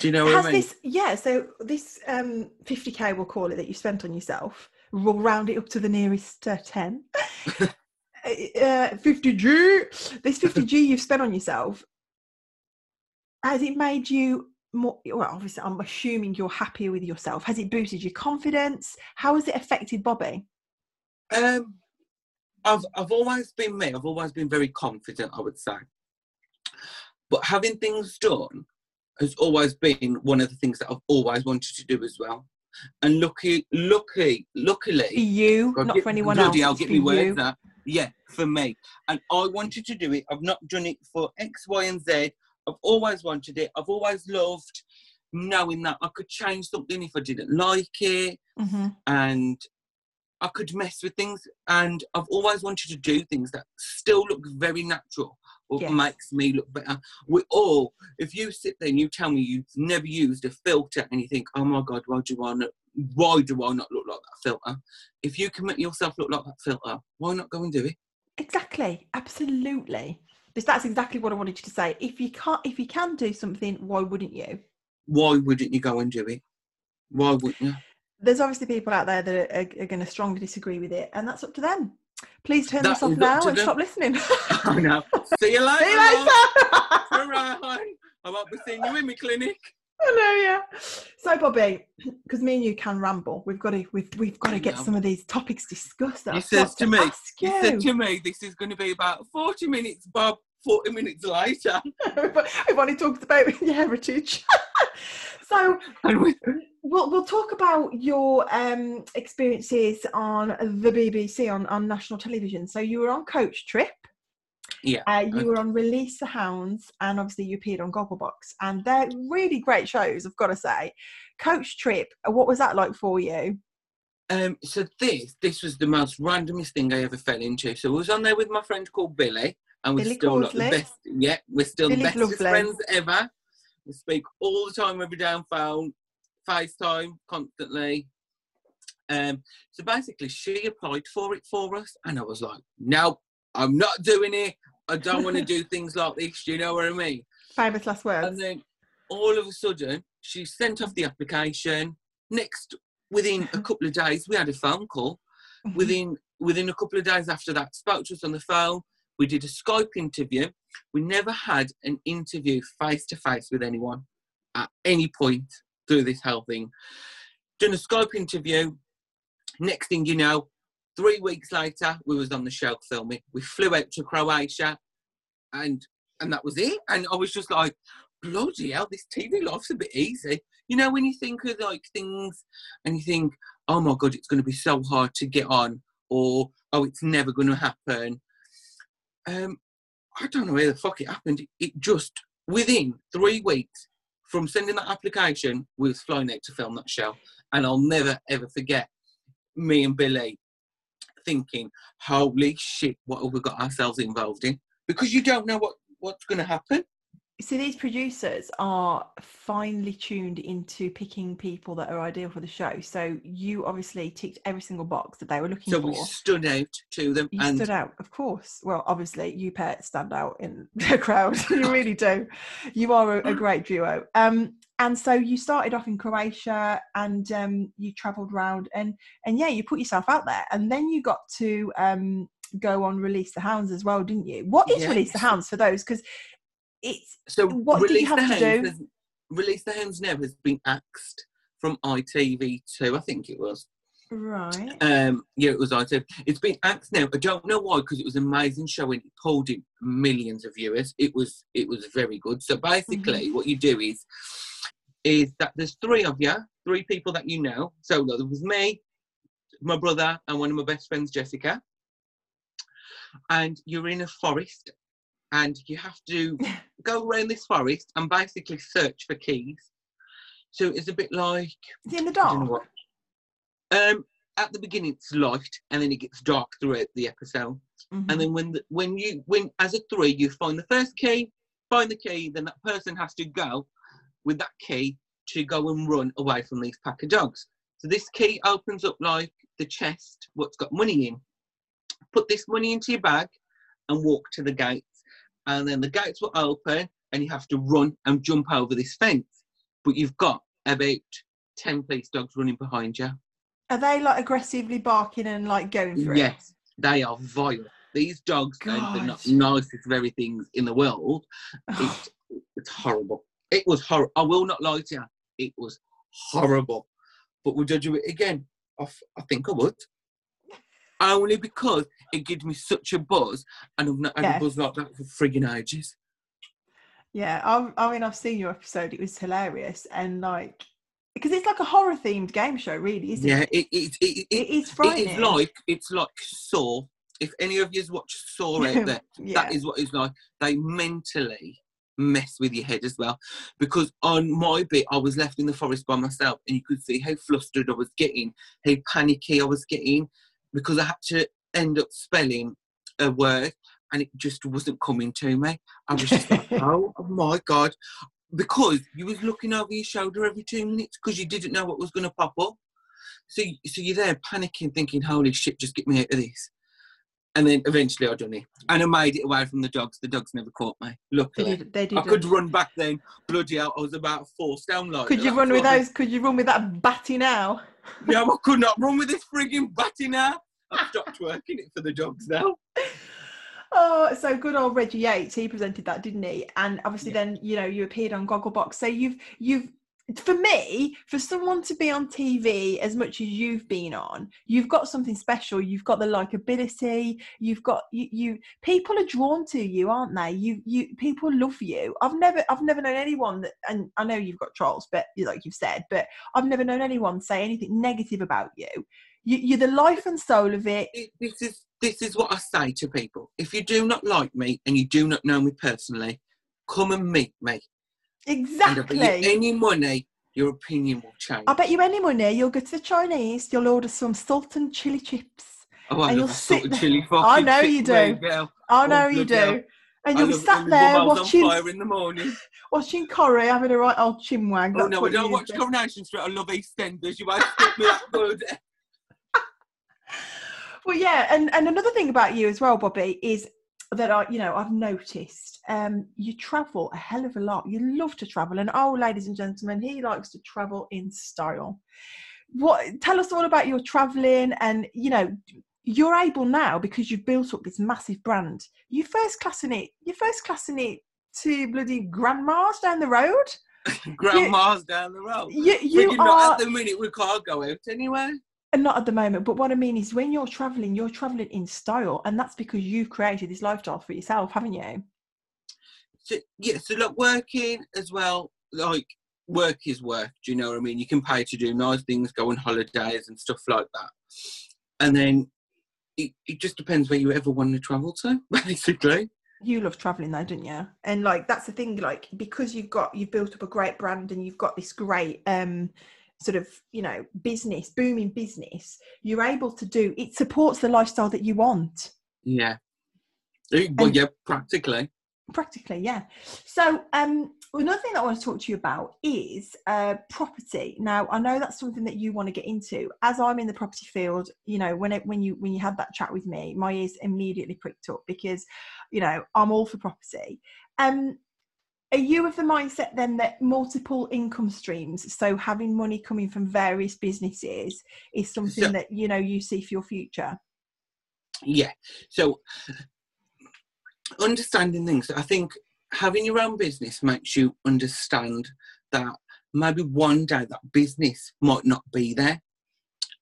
Do you know what Has I mean? this, yeah, so this um, 50k, we'll call it, that you spent on yourself, we'll round it up to the nearest uh, 10. uh, 50G, this 50G you've spent on yourself, has it made you more well obviously i'm assuming you're happier with yourself has it boosted your confidence how has it affected bobby Um, I've I've always been me. I've always been very confident. I would say, but having things done has always been one of the things that I've always wanted to do as well. And lucky, lucky, for luckily, you God, not get- for anyone bloody else I'll get for me words now. Yeah, for me. And I wanted to do it. I've not done it for X, Y, and Z. I've always wanted it. I've always loved knowing that I could change something if I didn't like it Mhm. and I could mess with things. And I've always wanted to do things that still look very natural or Yes. makes me look better. We all, if you sit there and you tell me you've never used a filter and you think, oh my God, why do I not, why do I not look like that filter? If you can make yourself look like that filter, why not go and do it? exactly absolutely because that's exactly what i wanted you to say if you can't if you can do something why wouldn't you Why wouldn't you go and do it? Why wouldn't you? There's obviously people out there that are, are, going to strongly disagree with it and that's up to them please turn That this off now and them. stop listening I know. See you later. See you later. I won't be seeing you in my clinic. I know, yeah. So, Bobby, because me and you can ramble, we've got to we've we've got to get some of these topics discussed. He says got to me, ask He said to me, this is going to be about 40 minutes, Bob. 40 minutes later. but we've only talked about your heritage. so And we, we'll we'll talk about your um, experiences on the BBC on, on national television. So you were on Coach Trip. Yeah, Uh, you were on Release the Hounds, and obviously you appeared on Gogglebox, and they're really great shows. I've got to say, Coach Trip. What was that like for you? um, so this this was the most randomest thing I ever fell into. So I was on there with my friend called Billy, and we're Billy still like the best. Yeah, we're still Billy's the lovely. friends ever. We speak all the time, every day on phone, FaceTime constantly. Um, so basically, she applied for it for us, and I was like, "No, I'm not doing it. I don't want to do things like this." Do You know what I mean? Famous last words. And then all of a sudden, she sent off the application. Next, within a couple of days, we had a phone call. Mhm. Within within a couple of days after that, spoke to us on the phone. We did a Skype interview. We never had an interview face to face with anyone at any point through this whole thing. Done a Skype interview. Next thing you know, three weeks later, we was on the show filming. We flew out to Croatia, and and that was it. And I was just like, bloody hell, this TV life's a bit easy. You know, when you think of like things and you think, oh my god, it's going to be so hard to get on, or oh, it's never going to happen. Um, I don't know where the fuck it happened. It, it just within three weeks from sending that application, we was flying out to film that show, and I'll never ever forget me and Billy thinking, holy shit, what have we got ourselves involved in? Because you don't know what what's going to happen. See, these producers are finely tuned into picking people that are ideal for the show. So you obviously ticked every single box that they were looking So for. So we stood out to them, You and stood out, of course. Well, obviously, you pair stand out in the crowd. you really do. You are a, a great duo. Um, and so you started off in Croatia, and um, you travelled around, and and yeah, you put yourself out there, and then you got to um, go on Release the Hounds as well, didn't you? What is Release the Hounds for those? Because it's So What did you release have the to do? Has, release the Hounds now has been axed from ITV2, I think it was. right. Um, yeah, it was ITV. It's been axed now. I don't know why, because it was an amazing show and it pulled in millions of viewers. It was it was very good. So basically, Mm-hmm. what you do is is that there's three of you, three people that you know. So there was me, my brother, and one of my best friends, Jessica. And you're in a forest, and you have to go around this forest and basically search for keys. So it's a bit like Is it in the I don't know dark? Um, at the beginning it's light, and then it gets dark throughout the episode. Mhm. And then when the, when you when as a three you find the first key, find the key, then that person has to go with that key to go and run away from these pack of dogs. So this key opens up like the chest, what's got money in. Put this money into your bag and walk to the gates. And then the gates will open and you have to run and jump over this fence. But you've got about 10 police dogs running behind you. Are they like aggressively barking and like going for it? Yes, they are vile. These dogs are the nicest very things in the world. It's, it's horrible. It was horrible. I will not lie to you. It was horrible. But would I do it again? I, f- I think I would. Only because it gives me such a buzz, and I've not had Yes. a buzz like that for frigging ages. Yeah, I, I mean, I've seen your episode. It was hilarious, and like, because it's like a horror themed game show, really, isn't Yeah, it? it, it, it, it, It is frightening. is like it's like Saw. If any of you watch Saw out there, yeah. that is what it's like. They mentally mess with your head as well. Because on my bit, I was left in the forest by myself, and you could see how flustered I was getting, how panicky I was getting, because I had to end up spelling a word, and it just wasn't coming to me. I was just like, oh, my god, because you was looking over your shoulder every two minutes because you didn't know what was going to pop up. So, so you're there panicking, thinking, "Holy shit, just get me out of this." And then eventually I done it, and I made it away from the dogs. The dogs never caught me. They did. They I did. could run back then. Bloody hell, I was about four stone like. Could you run with those? Could you run with that batty now? No, I could not run with this frigging batty now. I've stopped working it for the dogs now. Oh, so good old Reggie Yates. He presented that, didn't he? And obviously, Yeah. then you know you appeared on Gogglebox. So you've you've for me, for someone to be on TV as much as you've been on, you've got something special. You've got the likability. You've got you. you people are drawn to you, aren't they? You you people love you. I've never I've never known anyone that, and I know you've got trolls, but like you've said, but I've never known anyone say anything negative about you. You you're the life and soul of it. This is this is what I say to people. If you do not like me and you do not know me personally, come and meet me. And I bet you Exactly. any money, your opinion will change. I bet you any money you'll go to the Chinese, you'll order some salt and chili chips. oh, I and you'll salt sit chili I know you do. I Oh, know you bloody hell. do. And you'll be sat there watching in the morning. watching Corrie having a right old chinwag. Oh no, I don't watch. Coronation Street. I love EastEnders. You won't me that good. Well, yeah, and and another thing about you as well, Bobby, is that I, you know, I've noticed um, you travel a hell of a lot. You love to travel, and oh, ladies and gentlemen, he likes to travel in style. What? Tell us all about your traveling, and you know, you're able now because you've built up this massive brand. You first classing it. You're first classing it to bloody grandmas down the road. Grandma's down the road. You you Friggin' are. not at the minute we can't go out anyway. And not at the moment, but what I mean is when you're traveling, you're traveling in style, and that's because you've created this lifestyle for yourself, haven't you? So, yeah, so like working as well, like work is work. Do you know what I mean? You can pay to do nice things, go on holidays and stuff like that. And then it, it just depends where you ever want to travel to, basically. You love traveling though, don't you? And like that's the thing, like because you've got you've built up a great brand and you've got this great um sort of you know business, booming business, you're able to do it supports the lifestyle that you want. Yeah. Well, And- yeah, practically. practically yeah so um another thing that i want to talk to you about is uh property now i know that's something that you want to get into as i'm in the property field you know when it when you when you had that chat with me my ears immediately pricked up because you know i'm all for property um are you of the mindset then that multiple income streams so having money coming from various businesses is something So- that you know you see for your future Yeah. So understanding things, I think having your own business makes you understand that maybe one day that business might not be there.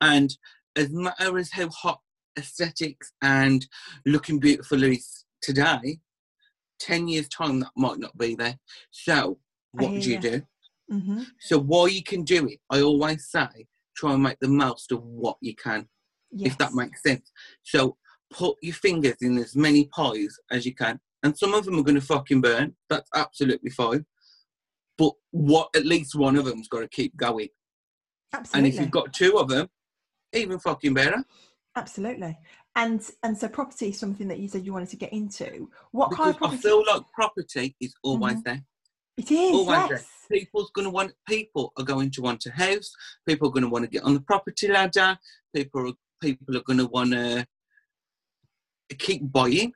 And as matter as how hot aesthetics and looking beautiful is today, 10 years time that might not be there. So what do you do? hmm So while you can do it, I always say try and make the most of what you can yes. if that makes sense. So put your fingers in as many pies as you can, and some of them are going to fucking burn. That's absolutely fine. But what? At least one of them's got to keep going. absolutely And if you've got two of them, even fucking better. Absolutely. And and so property is something that you said you wanted to get into. What Because kind of property? I feel like property is always Mhm. there. it is. always there. People's going to want. People are going to want a house. People are going to want to get on the property ladder. People are people are going to want to keep buying,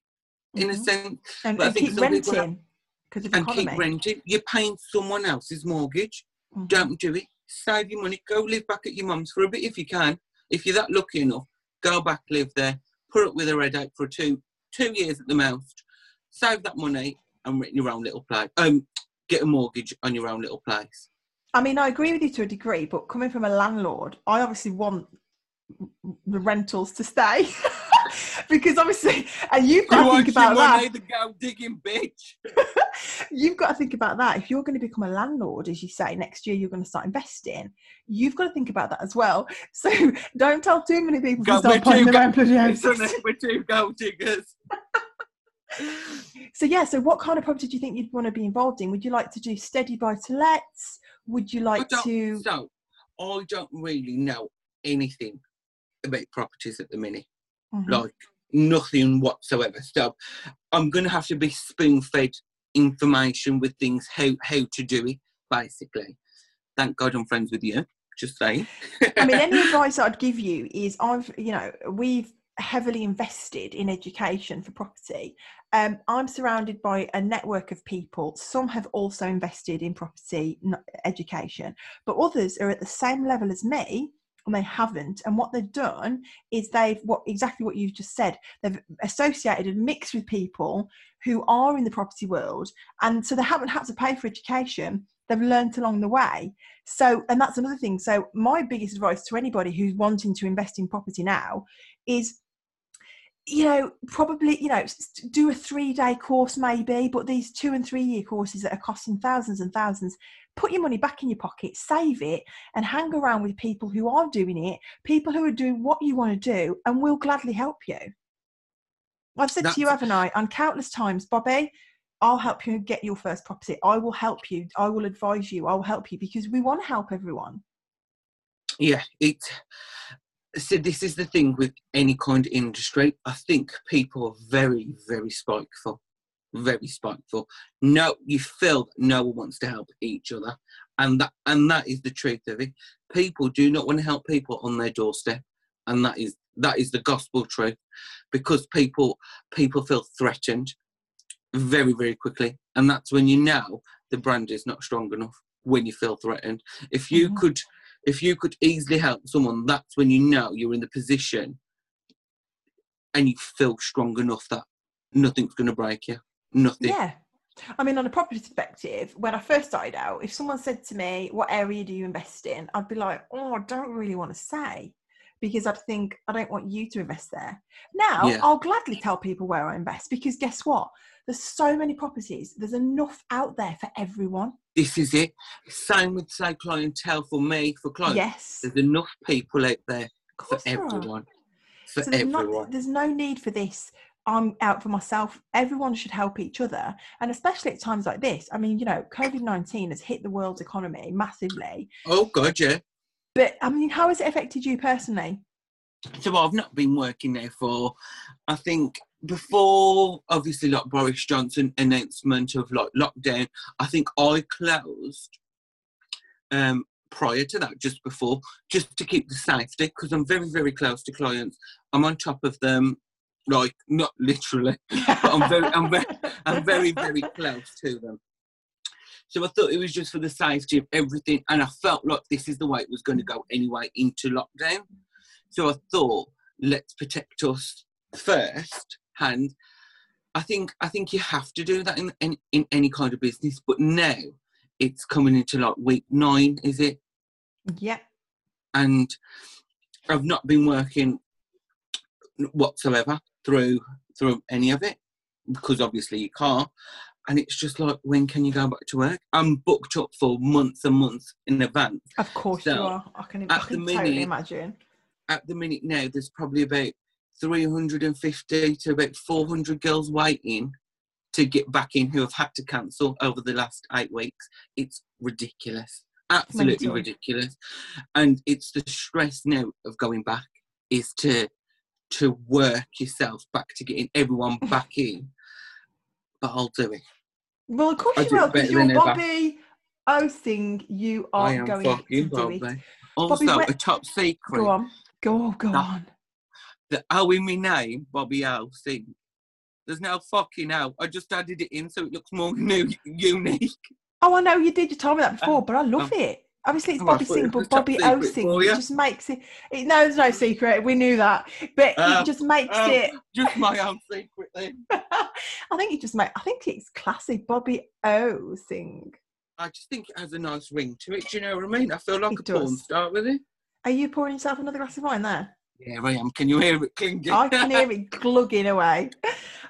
in a Mhm. sense. And, but I and think keep some people have- renting because of and economy. keep renting. You're paying someone else's mortgage. Mhm. Don't do it. Save your money. Go live back at your mum's for a bit if you can. If you're that lucky enough, go back, live there. Put up with a red headache for two two years at the most. Save that money and rent your own little place. Um, get a mortgage on your own little place. I mean, I agree with you to a degree, but coming from a landlord, I obviously want the rentals to stay. because obviously, and you've got to think about that. The go digging bitch. you've got to think about that. If you're going to become a landlord, as you say, next year you're going to start investing. You've got to think about that as well. So don't tell too many people go, to start buying their own bloody houses. We're two gold diggers. so yeah, so what kind of property do you think you'd want to be involved in? Would you like to do steady buy to lets? Would you like to? So I don't really know anything about properties at the minute, mm-hmm. like nothing whatsoever. So I'm going to have to be spoon fed information with things how how to do it basically. Thank God I'm friends with you. Just saying. I mean, any advice I'd give you is I've you know we've heavily invested in education for property. Um, I'm surrounded by a network of people. Some have also invested in property education, but others are at the same level as me and they haven't. And what they've done is they've what exactly what you've just said. They've associated and mixed with people who are in the property world, and so they haven't had to pay for education. They've learnt along the way. So, and that's another thing. So, my biggest advice to anybody who's wanting to invest in property now is you know, probably, you know, do a three day course maybe, but these two and three year courses that are costing thousands and thousands, put your money back in your pocket, save it, and hang around with people who are doing it, people who are doing what you want to do, and we'll gladly help you. I've said That's... to you, haven't I, on countless times, Bobby, I'll help you get your first property. I will help you. I will advise you. I will help you because we want to help everyone. Yeah, it. So this is the thing with any kind of industry. I think people are very, very spiteful very spiteful. No, you feel no one wants to help each other, and that and that is the truth of it. People do not want to help people on their doorstep, and that is that is the gospel truth, because people people feel threatened very very quickly, and that's when you know the brand is not strong enough. When you feel threatened, if you mm-hmm. could if you could easily help someone, that's when you know you're in the position and you feel strong enough that nothing's going to break you. Nothing. Yeah. I mean, on a property perspective, when I first started out, if someone said to me, What area do you invest in? I'd be like, Oh, I don't really want to say because I'd think, I don't want you to invest there. Now, yeah. I'll gladly tell people where I invest because guess what? There's so many properties, there's enough out there for everyone. This is it. Same with, say, clientele for me, for clients. Yes. There's enough people out there for everyone. For so there's everyone. Not, there's no need for this I'm out for myself. Everyone should help each other. And especially at times like this. I mean, you know, COVID 19 has hit the world's economy massively. Oh, God, yeah. But I mean, how has it affected you personally? So I've not been working there for, I think, before obviously like Boris Johnson announcement of like lockdown. I think I closed um, prior to that, just before, just to keep the safety because I'm very, very close to clients. I'm on top of them like not literally, but I'm very, I'm very, I'm very, very close to them. So I thought it was just for the safety of everything, and I felt like this is the way it was going to go anyway into lockdown. So I thought, let's protect us first hand. I think I think you have to do that in, in, in any kind of business, but now it's coming into like week nine, is it? Yeah. And I've not been working whatsoever through through any of it because obviously you can't. And it's just like, when can you go back to work? I'm booked up for months and months in advance. Of course so you are. I can, I can minute, totally imagine. At the minute now, there's probably about 350 to about 400 girls waiting to get back in who have had to cancel over the last eight weeks. It's ridiculous. Absolutely Mental. ridiculous. And it's the stress now of going back is to to work yourself back to getting everyone back in. But I'll do it. Well, of course I'll you will, because you're Bobby Osing. You are going to do Bobby. it. Also, Bobby, a top secret. Go. Go on. The O in my name, Bobby Osing. There's no fucking O. I just added it in so it looks more new, unique. Oh, I know you did. You told me that before, um, but I love um, it. Obviously, it's Bobby Singh, but Bobby O Singh it just makes it, it. No, there's no secret. We knew that, but um, it just makes um, it. Just my own secret then. I think it just make. I think it's classic Bobby O Singh. I just think it has a nice ring to it. Do you know what I mean? I feel like It a porn does. star with it. Are you pouring yourself another glass of wine there? Yeah, I am. Can you hear it clinking? I can hear it glugging away.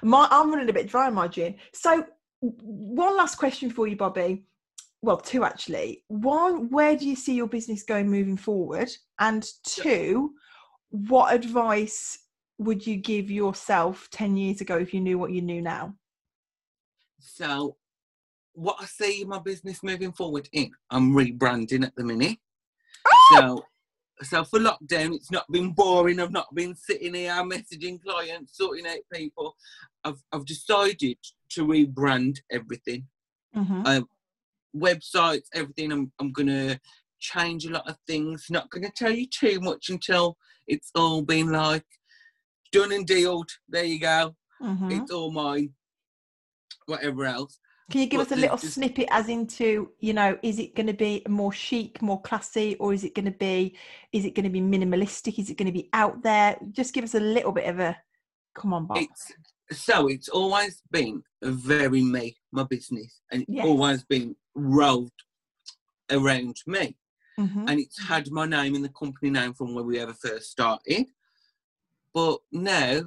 My, I'm running a bit dry on my gin. So, one last question for you, Bobby. Well, two actually. One, where do you see your business going moving forward? And two, what advice would you give yourself 10 years ago if you knew what you knew now? So, what I see my business moving forward in, I'm rebranding at the minute. Ah! So, so for lockdown, it's not been boring. I've not been sitting here messaging clients, sorting out people. I've I've decided to rebrand everything, Mhm. websites, everything. I'm I'm gonna change a lot of things. Not gonna tell you too much until it's all been like done and dealed. There you go. Mhm. It's all mine. Whatever else. Can you give Well, us a little snippet as into, you know, is it going to be more chic, more classy, or is it going to be, is it going to be minimalistic? Is it going to be out there? Just give us a little bit of a, come on, Bob. It's so it's always been very me, my business, and it's Yes. always been rolled around me, Mhm. and it's had my name in the company name from when we ever first started. But now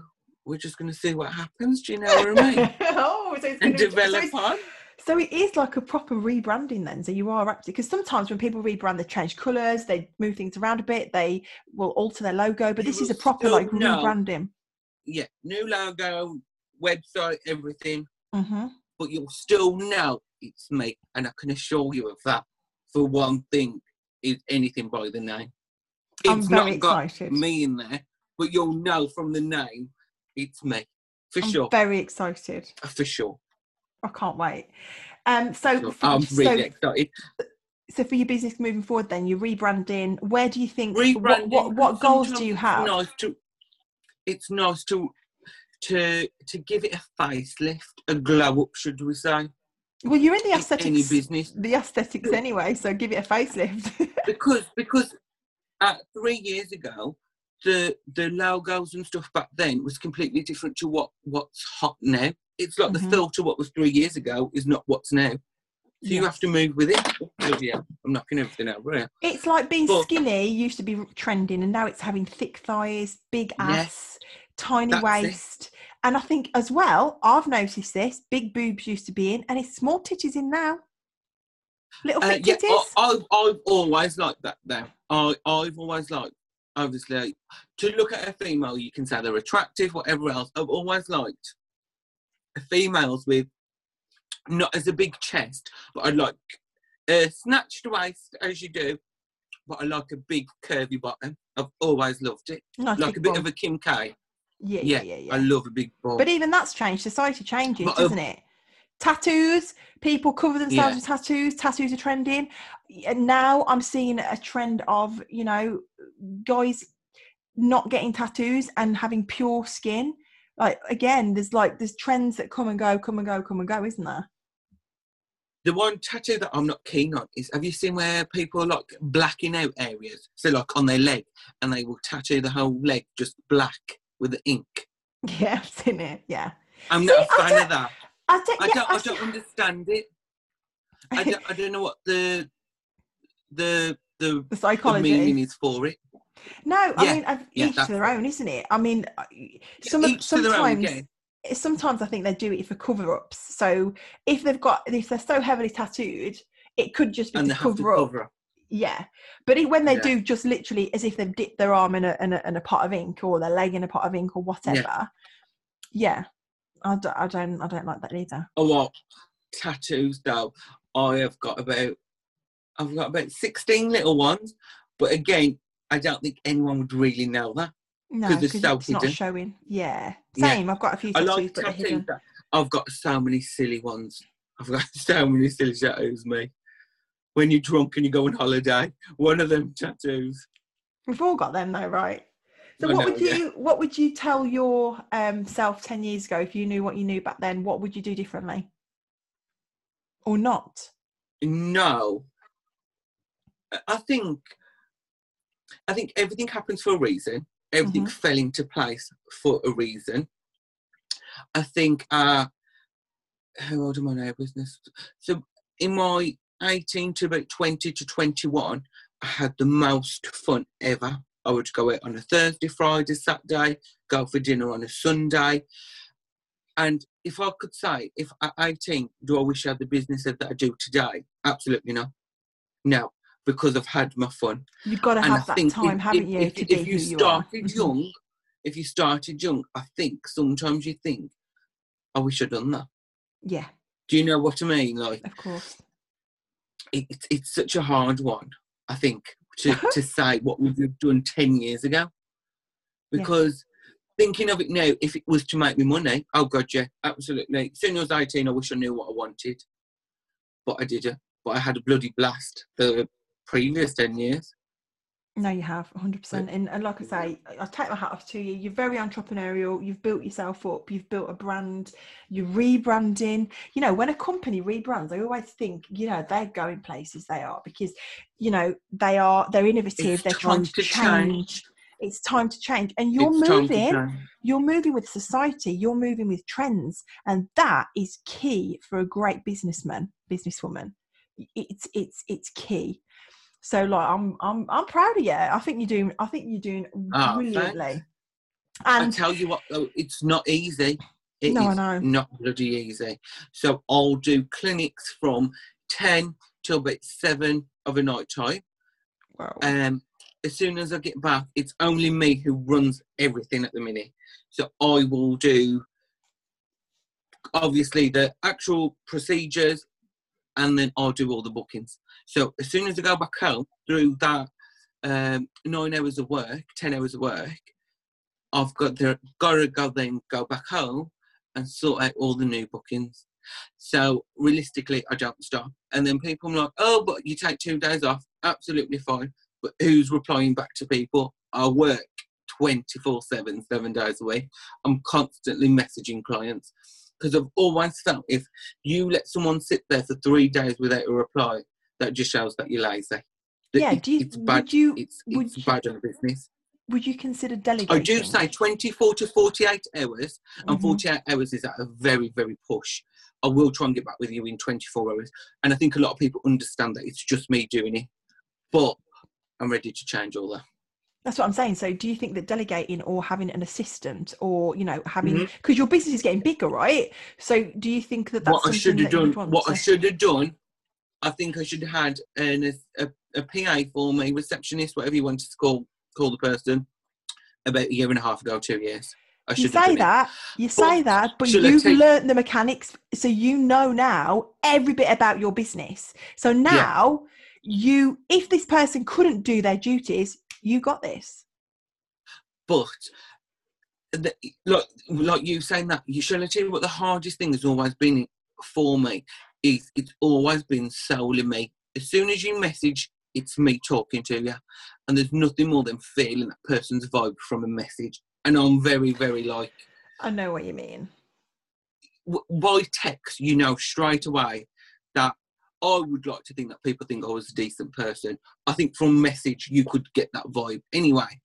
we're just going to see what happens. Do you know what I mean? oh, so it's and so develop it's- on. So it is like a proper rebranding then. So you are actually because sometimes when people rebrand, they change colours, they move things around a bit, they will alter their logo. But You this is a proper like know. rebranding. Yeah, new logo, website, everything. hmm But you'll still know it's me, and I can assure you of that. For one thing, is anything by the name. I'm It's very not got excited. me in there, but you'll know from the name it's me for I'm sure. very excited. For sure. I can't wait. Um, so, Sure. for, I'm really so, excited. so for your business moving forward, then you're rebranding. Where do you think? What, Rebranding. what, what but goals do you have? Nice to, it's nice to to to give it a facelift, a glow up, should we say? Well, you're in the in any aesthetics, business. the aesthetics anyway. So give it a facelift. because because uh, three years ago the the logos and stuff back then was completely different to what what's hot now it's like Mhm. the filter what was three years ago is not what's now so you have to move with it oh, hell, i'm knocking everything out. here It's like being But- skinny used to be trending, and now it's having thick thighs, big Yeah. ass, tiny That's it. waist. And I think as well, I've noticed this: big boobs used to be in, and it's small titties in now. Little uh, yeah titties. I, I've, I've always liked that though I, i've always liked obviously to look at a female you can say they're attractive whatever else i've always liked females with not as a big chest but i like a snatched waist as you do but i like a big curvy bottom i've always loved it nice like a bit of a kim k yeah, yeah, yeah, yeah, yeah. i love a big bum But even that's changed. Society changes, But, uh, doesn't it? Tattoos. People cover themselves Yeah. with tattoos. Tattoos are trending. And now I'm seeing a trend of you know guys not getting tattoos and having pure skin. Like again, there's like there's trends that come and go, come and go, come and go, isn't there? the one tattoo that i'm not keen on is have you seen where people like blacking out areas so like on their leg and they will tattoo the whole leg just black with the ink Yeah, I've seen it. Yeah. i'm See, not a fan of that I don't. I yeah, don't, I I- don't understand it. I don't, I don't know what the the the, the the psychology. meaning is for it. No, I mean I've, yeah, each to their own, isn't it? I mean, some of, their own sometimes sometimes I think they do it for cover ups. So if they've got if they're so heavily tattooed, it could just be to have to cover up. cover. Yeah, but it, when they Yeah. do just literally as if they've dipped their arm in a, in a in a pot of ink or their leg in a pot of ink or whatever. Yeah, I, don't, I don't I don't like that either. A well, tattoos though. I have got about I've got about sixteen little ones, but again, I don't think anyone would really know that. No, because so it's not showing. Yeah, Yeah. same. I've got a few I tattoos, like but tattoos. hidden. I've got so many silly ones. I've got so many silly tattoos, me. When you're drunk and you go on holiday, one of them tattoos. We've all got them though, right? So what would yeah. you what would you tell your um, self ten years ago if you knew what you knew back then? What would you do differently, or not? No. I- think I think everything happens for a reason. Everything Mhm. fell into place for a reason. I think uh how old am I now? Business. So in my 18 to about 20 to 21, I had the most fun ever. I would go out on a Thursday, Friday, Saturday, go for dinner on a Sunday. And if I could say, if at 18, do I wish I had the business that I do today? Absolutely not. No, because I've had my fun. You've got to And I have that think time, if, haven't you, if, to be if you who you started Mhm. young, if you started young, I think sometimes you think, I wish I'd done that. Yeah, Do you know what I mean? Like, of course. it, it's it's such a hard one, I think, to, to say what we've done 10 years ago. Yeah. Because thinking of it now, if it was to make me money, oh God, yeah, absolutely. As soon as I was 18, I wish I knew what I wanted. But I didn't. But I had a bloody blast the previous 10 years. No, you have 100%. And, and like I say, I I take my hat off to you. You're very entrepreneurial. You've built yourself up. You've built a brand. You're rebranding. You know, when a company rebrands, I always think, you know, they're going places they are because, you know, they are, they're innovative. It's they're trying to to change. change. It's time to change. And you're It's moving. You're moving with society. You're moving with trends. And that is key for a great businessman, businesswoman. It's, it's, it's key. So like I'm I'm I'm proud of you. I think you're doing I think you're doing Ah, brilliantly. thanks. I And tell you what, though, it's not easy. It No, I know. not bloody easy. So I'll do clinics from 10 till about 7 of a night time. well, Um, as soon as I get back, it's only me who runs everything at the minute. So I will do obviously the actual procedures and then I'll do all the bookings. So as soon as I go back home through that um, nine hours of work, 10 hours of work, I've got to, got to go then go back home and sort out all the new bookings. So realistically, I don't stop. And then people are like, oh, but you take two days off. Absolutely fine. But who's replying back to people? I work 24 7, seven days a week. I'm constantly messaging clients because I've always felt if you let someone sit there for three days without a reply, that just shows that you're lazy. Yeah, it- do you- it's bad. would you- it's would it's you- bad on business. would you consider delegating? I do say 24 to 48 hours, and Mhm. 48 hours is at a very, very push. I will try and get back with you in 24 hours. And I think a lot of people understand that it's just me doing it. But I'm ready to change all that. That's what I'm saying. So, do you think that delegating or having an assistant, or you know, having because your business is getting bigger, right? So, do you think that that's what I should have done, what to... I should have done, I think I should have had an, a, a PA for me, receptionist, whatever you want to call call the person, about a year and a half ago, two years. I You should have say done it. that, you say that, but you've take- learnt the mechanics, so you know now every bit about your business. So now you, if this person couldn't do their duties, you got this. But the, like like you saying that, you should tell you what the hardest thing has always been for me is it's always been solely me. As soon as you message, it's me talking to you, and there's nothing more than feeling that person's vibe from a message. And I'm very very like I know what you mean. by text, you know straight away that I would like to think that people think I was a decent person. I think from message you could get that vibe anyway.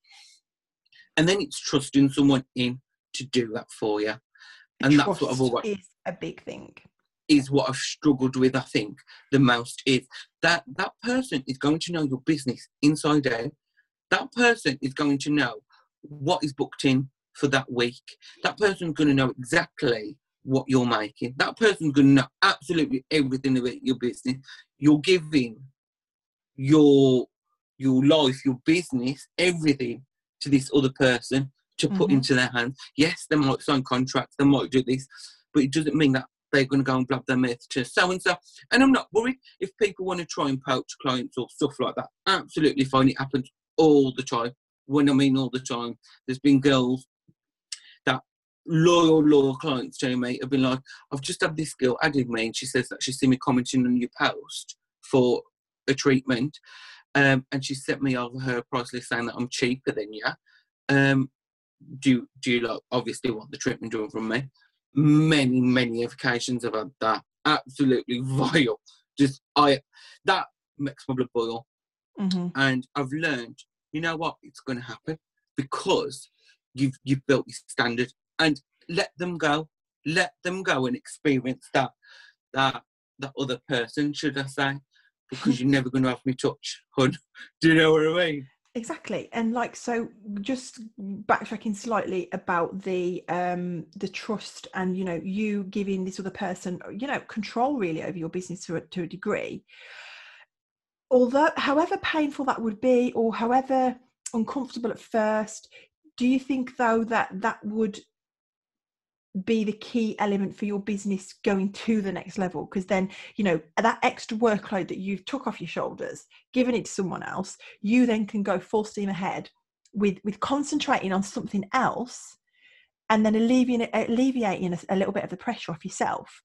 And then it's trusting someone in to do that for you. And that's what I've always is a big thing. Is what I've struggled with, I think, the most is that that person is going to know your business inside out. That person is going to know what is booked in for that week. That person's going to know exactly what you're making. That person's going to know absolutely everything about your business. You're giving your your life, your business, everything to this other person to put Mhm. into their hands. Yes, they might sign contracts, they might do this, but it doesn't mean that they're going to go and blab their myth to so and so. And I'm not worried if people want to try and poach clients or stuff like that. Absolutely fine. It happens all the time. When I mean all the time, there's been girls that loyal, loyal clients me have been like, I've just had this girl added me, and she says that she's seen me commenting on your post for a treatment. Um, and she sent me over her price list saying that I'm cheaper than you. Um, do do you like obviously want the treatment done from me? Many, many occasions I've had that absolutely vile. Just I that makes my blood boil. hmm And I've learned, you know what, it's going to happen because you've you've built your standard and let them go. let them go and experience that that that other person, should I say? Because you're never going to have me touch, hun. Do you know what I mean? Exactly and like so just backtracking slightly about the um the trust and you know you giving this other person you know control really over your business to a, to a degree. Although however painful that would be or however uncomfortable at first do you think though that that would be the key element for your business going to the next level because then you know that extra workload that you've took off your shoulders given it to someone else you then can go full steam ahead with with concentrating on something else and then alleviating alleviating a, a little bit of the pressure off yourself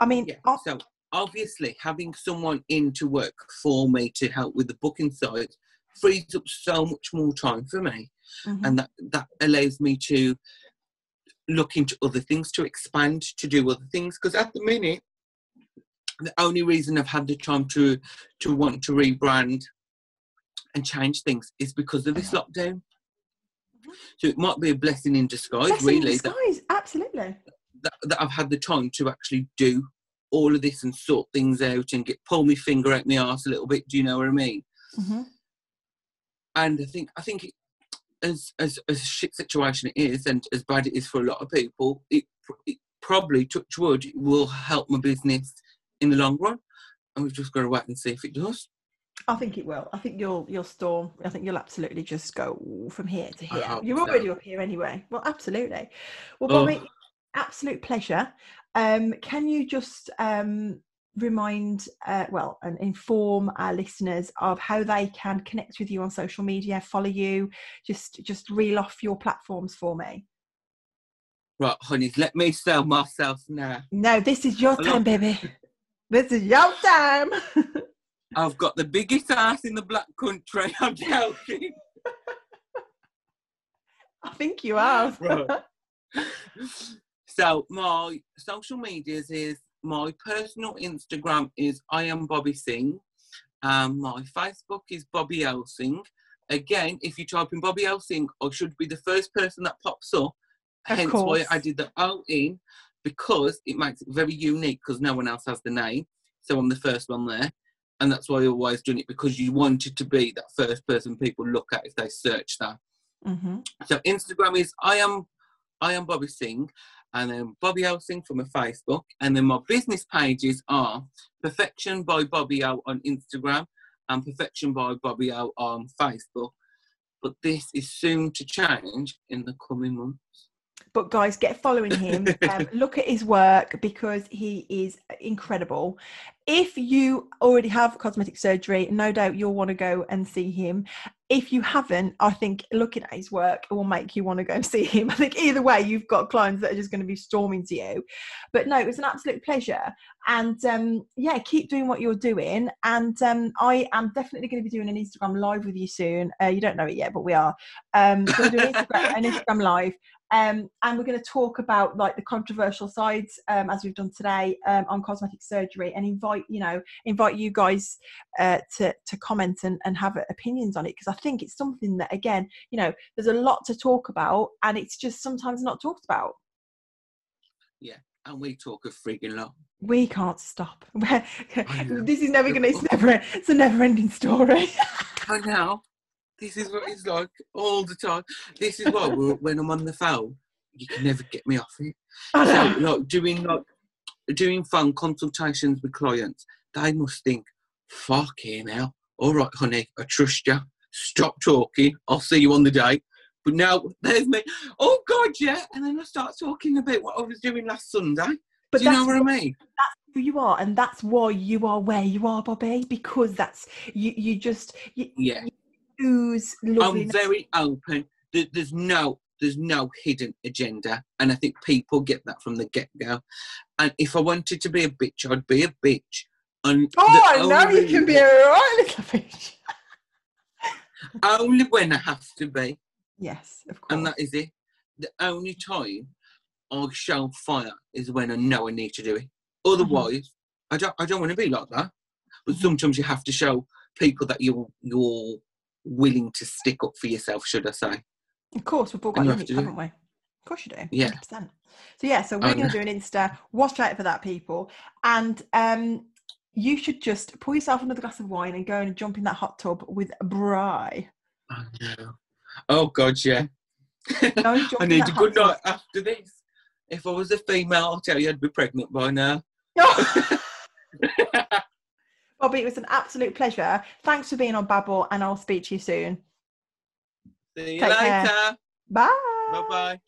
i mean yeah, so obviously having someone in to work for me to help with the booking side frees up so much more time for me mm-hmm. and that that allows me to look into other things to expand to do other things because at the minute the only reason i've had the time to to want to rebrand and change things is because of this lockdown mm-hmm. so it might be a blessing in disguise blessing really in disguise, that, absolutely that, that i've had the time to actually do all of this and sort things out and get pull my finger out my arse a little bit do you know what i mean mm-hmm. and i think i think it, as, as as a shit situation it is, and as bad it is for a lot of people, it, it probably, touch wood, will help my business in the long run. And we've just got to wait and see if it does. I think it will. I think you'll you'll storm. I think you'll absolutely just go from here to here. You're already so. up here anyway. Well, absolutely. Well, Bobby, oh. absolute pleasure. Um, can you just um, remind, uh, well, and inform our listeners of how they can connect with you on social media, follow you, just just reel off your platforms for me. Right, honeys, let me sell myself now. No, this is your time, baby. This is your time. I've got the biggest ass in the black country. I'm joking. I think you have. right. So my social medias is my personal Instagram is I am Bobby Singh. Um, my Facebook is Bobby O Singh. Again, if you type in Bobby O Singh, I should be the first person that pops up. Of Hence course. why I did the O in because it makes it very unique because no one else has the name. So I'm the first one there. And that's why I always done it because you wanted to be that first person people look at if they search that. Mm-hmm. So Instagram is I am I am Bobby Singh and then Bobby O Singh from a Facebook. And then my business pages are Perfection by Bobby O on Instagram and Perfection by Bobby O on Facebook. But this is soon to change in the coming months. But guys, get following him. Um, look at his work because he is incredible. If you already have cosmetic surgery, no doubt you'll want to go and see him if you haven't, I think looking at his work will make you want to go and see him. I think either way, you've got clients that are just going to be storming to you. But no, it was an absolute pleasure. And um, yeah, keep doing what you're doing. And um, I am definitely going to be doing an Instagram live with you soon. Uh, you don't know it yet, but we are. Um, an Instagram, an Instagram live. Um, and we're going to talk about like the controversial sides um, as we've done today um, on cosmetic surgery and invite you know invite you guys uh, to to comment and, and have opinions on it because I think it's something that again you know there's a lot to talk about and it's just sometimes not talked about. Yeah, and we talk a freaking lot. We can't stop. this is never going to. It's never. It's a never-ending story. I know. This is what it's like all the time. This is why when I'm on the phone, you can never get me off it. So, like doing like doing phone consultations with clients, they must think, "Fucking hell! All right, honey, I trust you. Stop talking. I'll see you on the day." But now there's me. Oh God, yeah. And then I start talking about what I was doing last Sunday. But Do you know what, I mean? That's who you are, and that's why you are where you are, Bobby. Because that's you. You just you, yeah. You, I'm very open. There's no there's no hidden agenda, and I think people get that from the get go. And if I wanted to be a bitch, I'd be a bitch. And oh, I know you can be a right little bitch. only when I have to be. Yes, of course. And that is it. The only time I show fire is when I know I need to do it. Otherwise, mm-hmm. I don't. I don't want to be like that. But mm-hmm. sometimes you have to show people that you're you're willing to stick up for yourself, should I say? Of course, we've all got limits, haven't we? Of course you do. Yeah. 100%. So yeah, so we're Um, going to do an Insta. Watch out for that, people. And um, you should just pour yourself another glass of wine and go and jump in that hot tub with Bry. Oh, no. Oh God, yeah. Jump I need a good night after this. If I was a female, I'll tell you I'd be pregnant by now. Bobby, it was an absolute pleasure. Thanks for being on Babble, and I'll speak to you soon. See you Take care. later. Bye. Bye bye.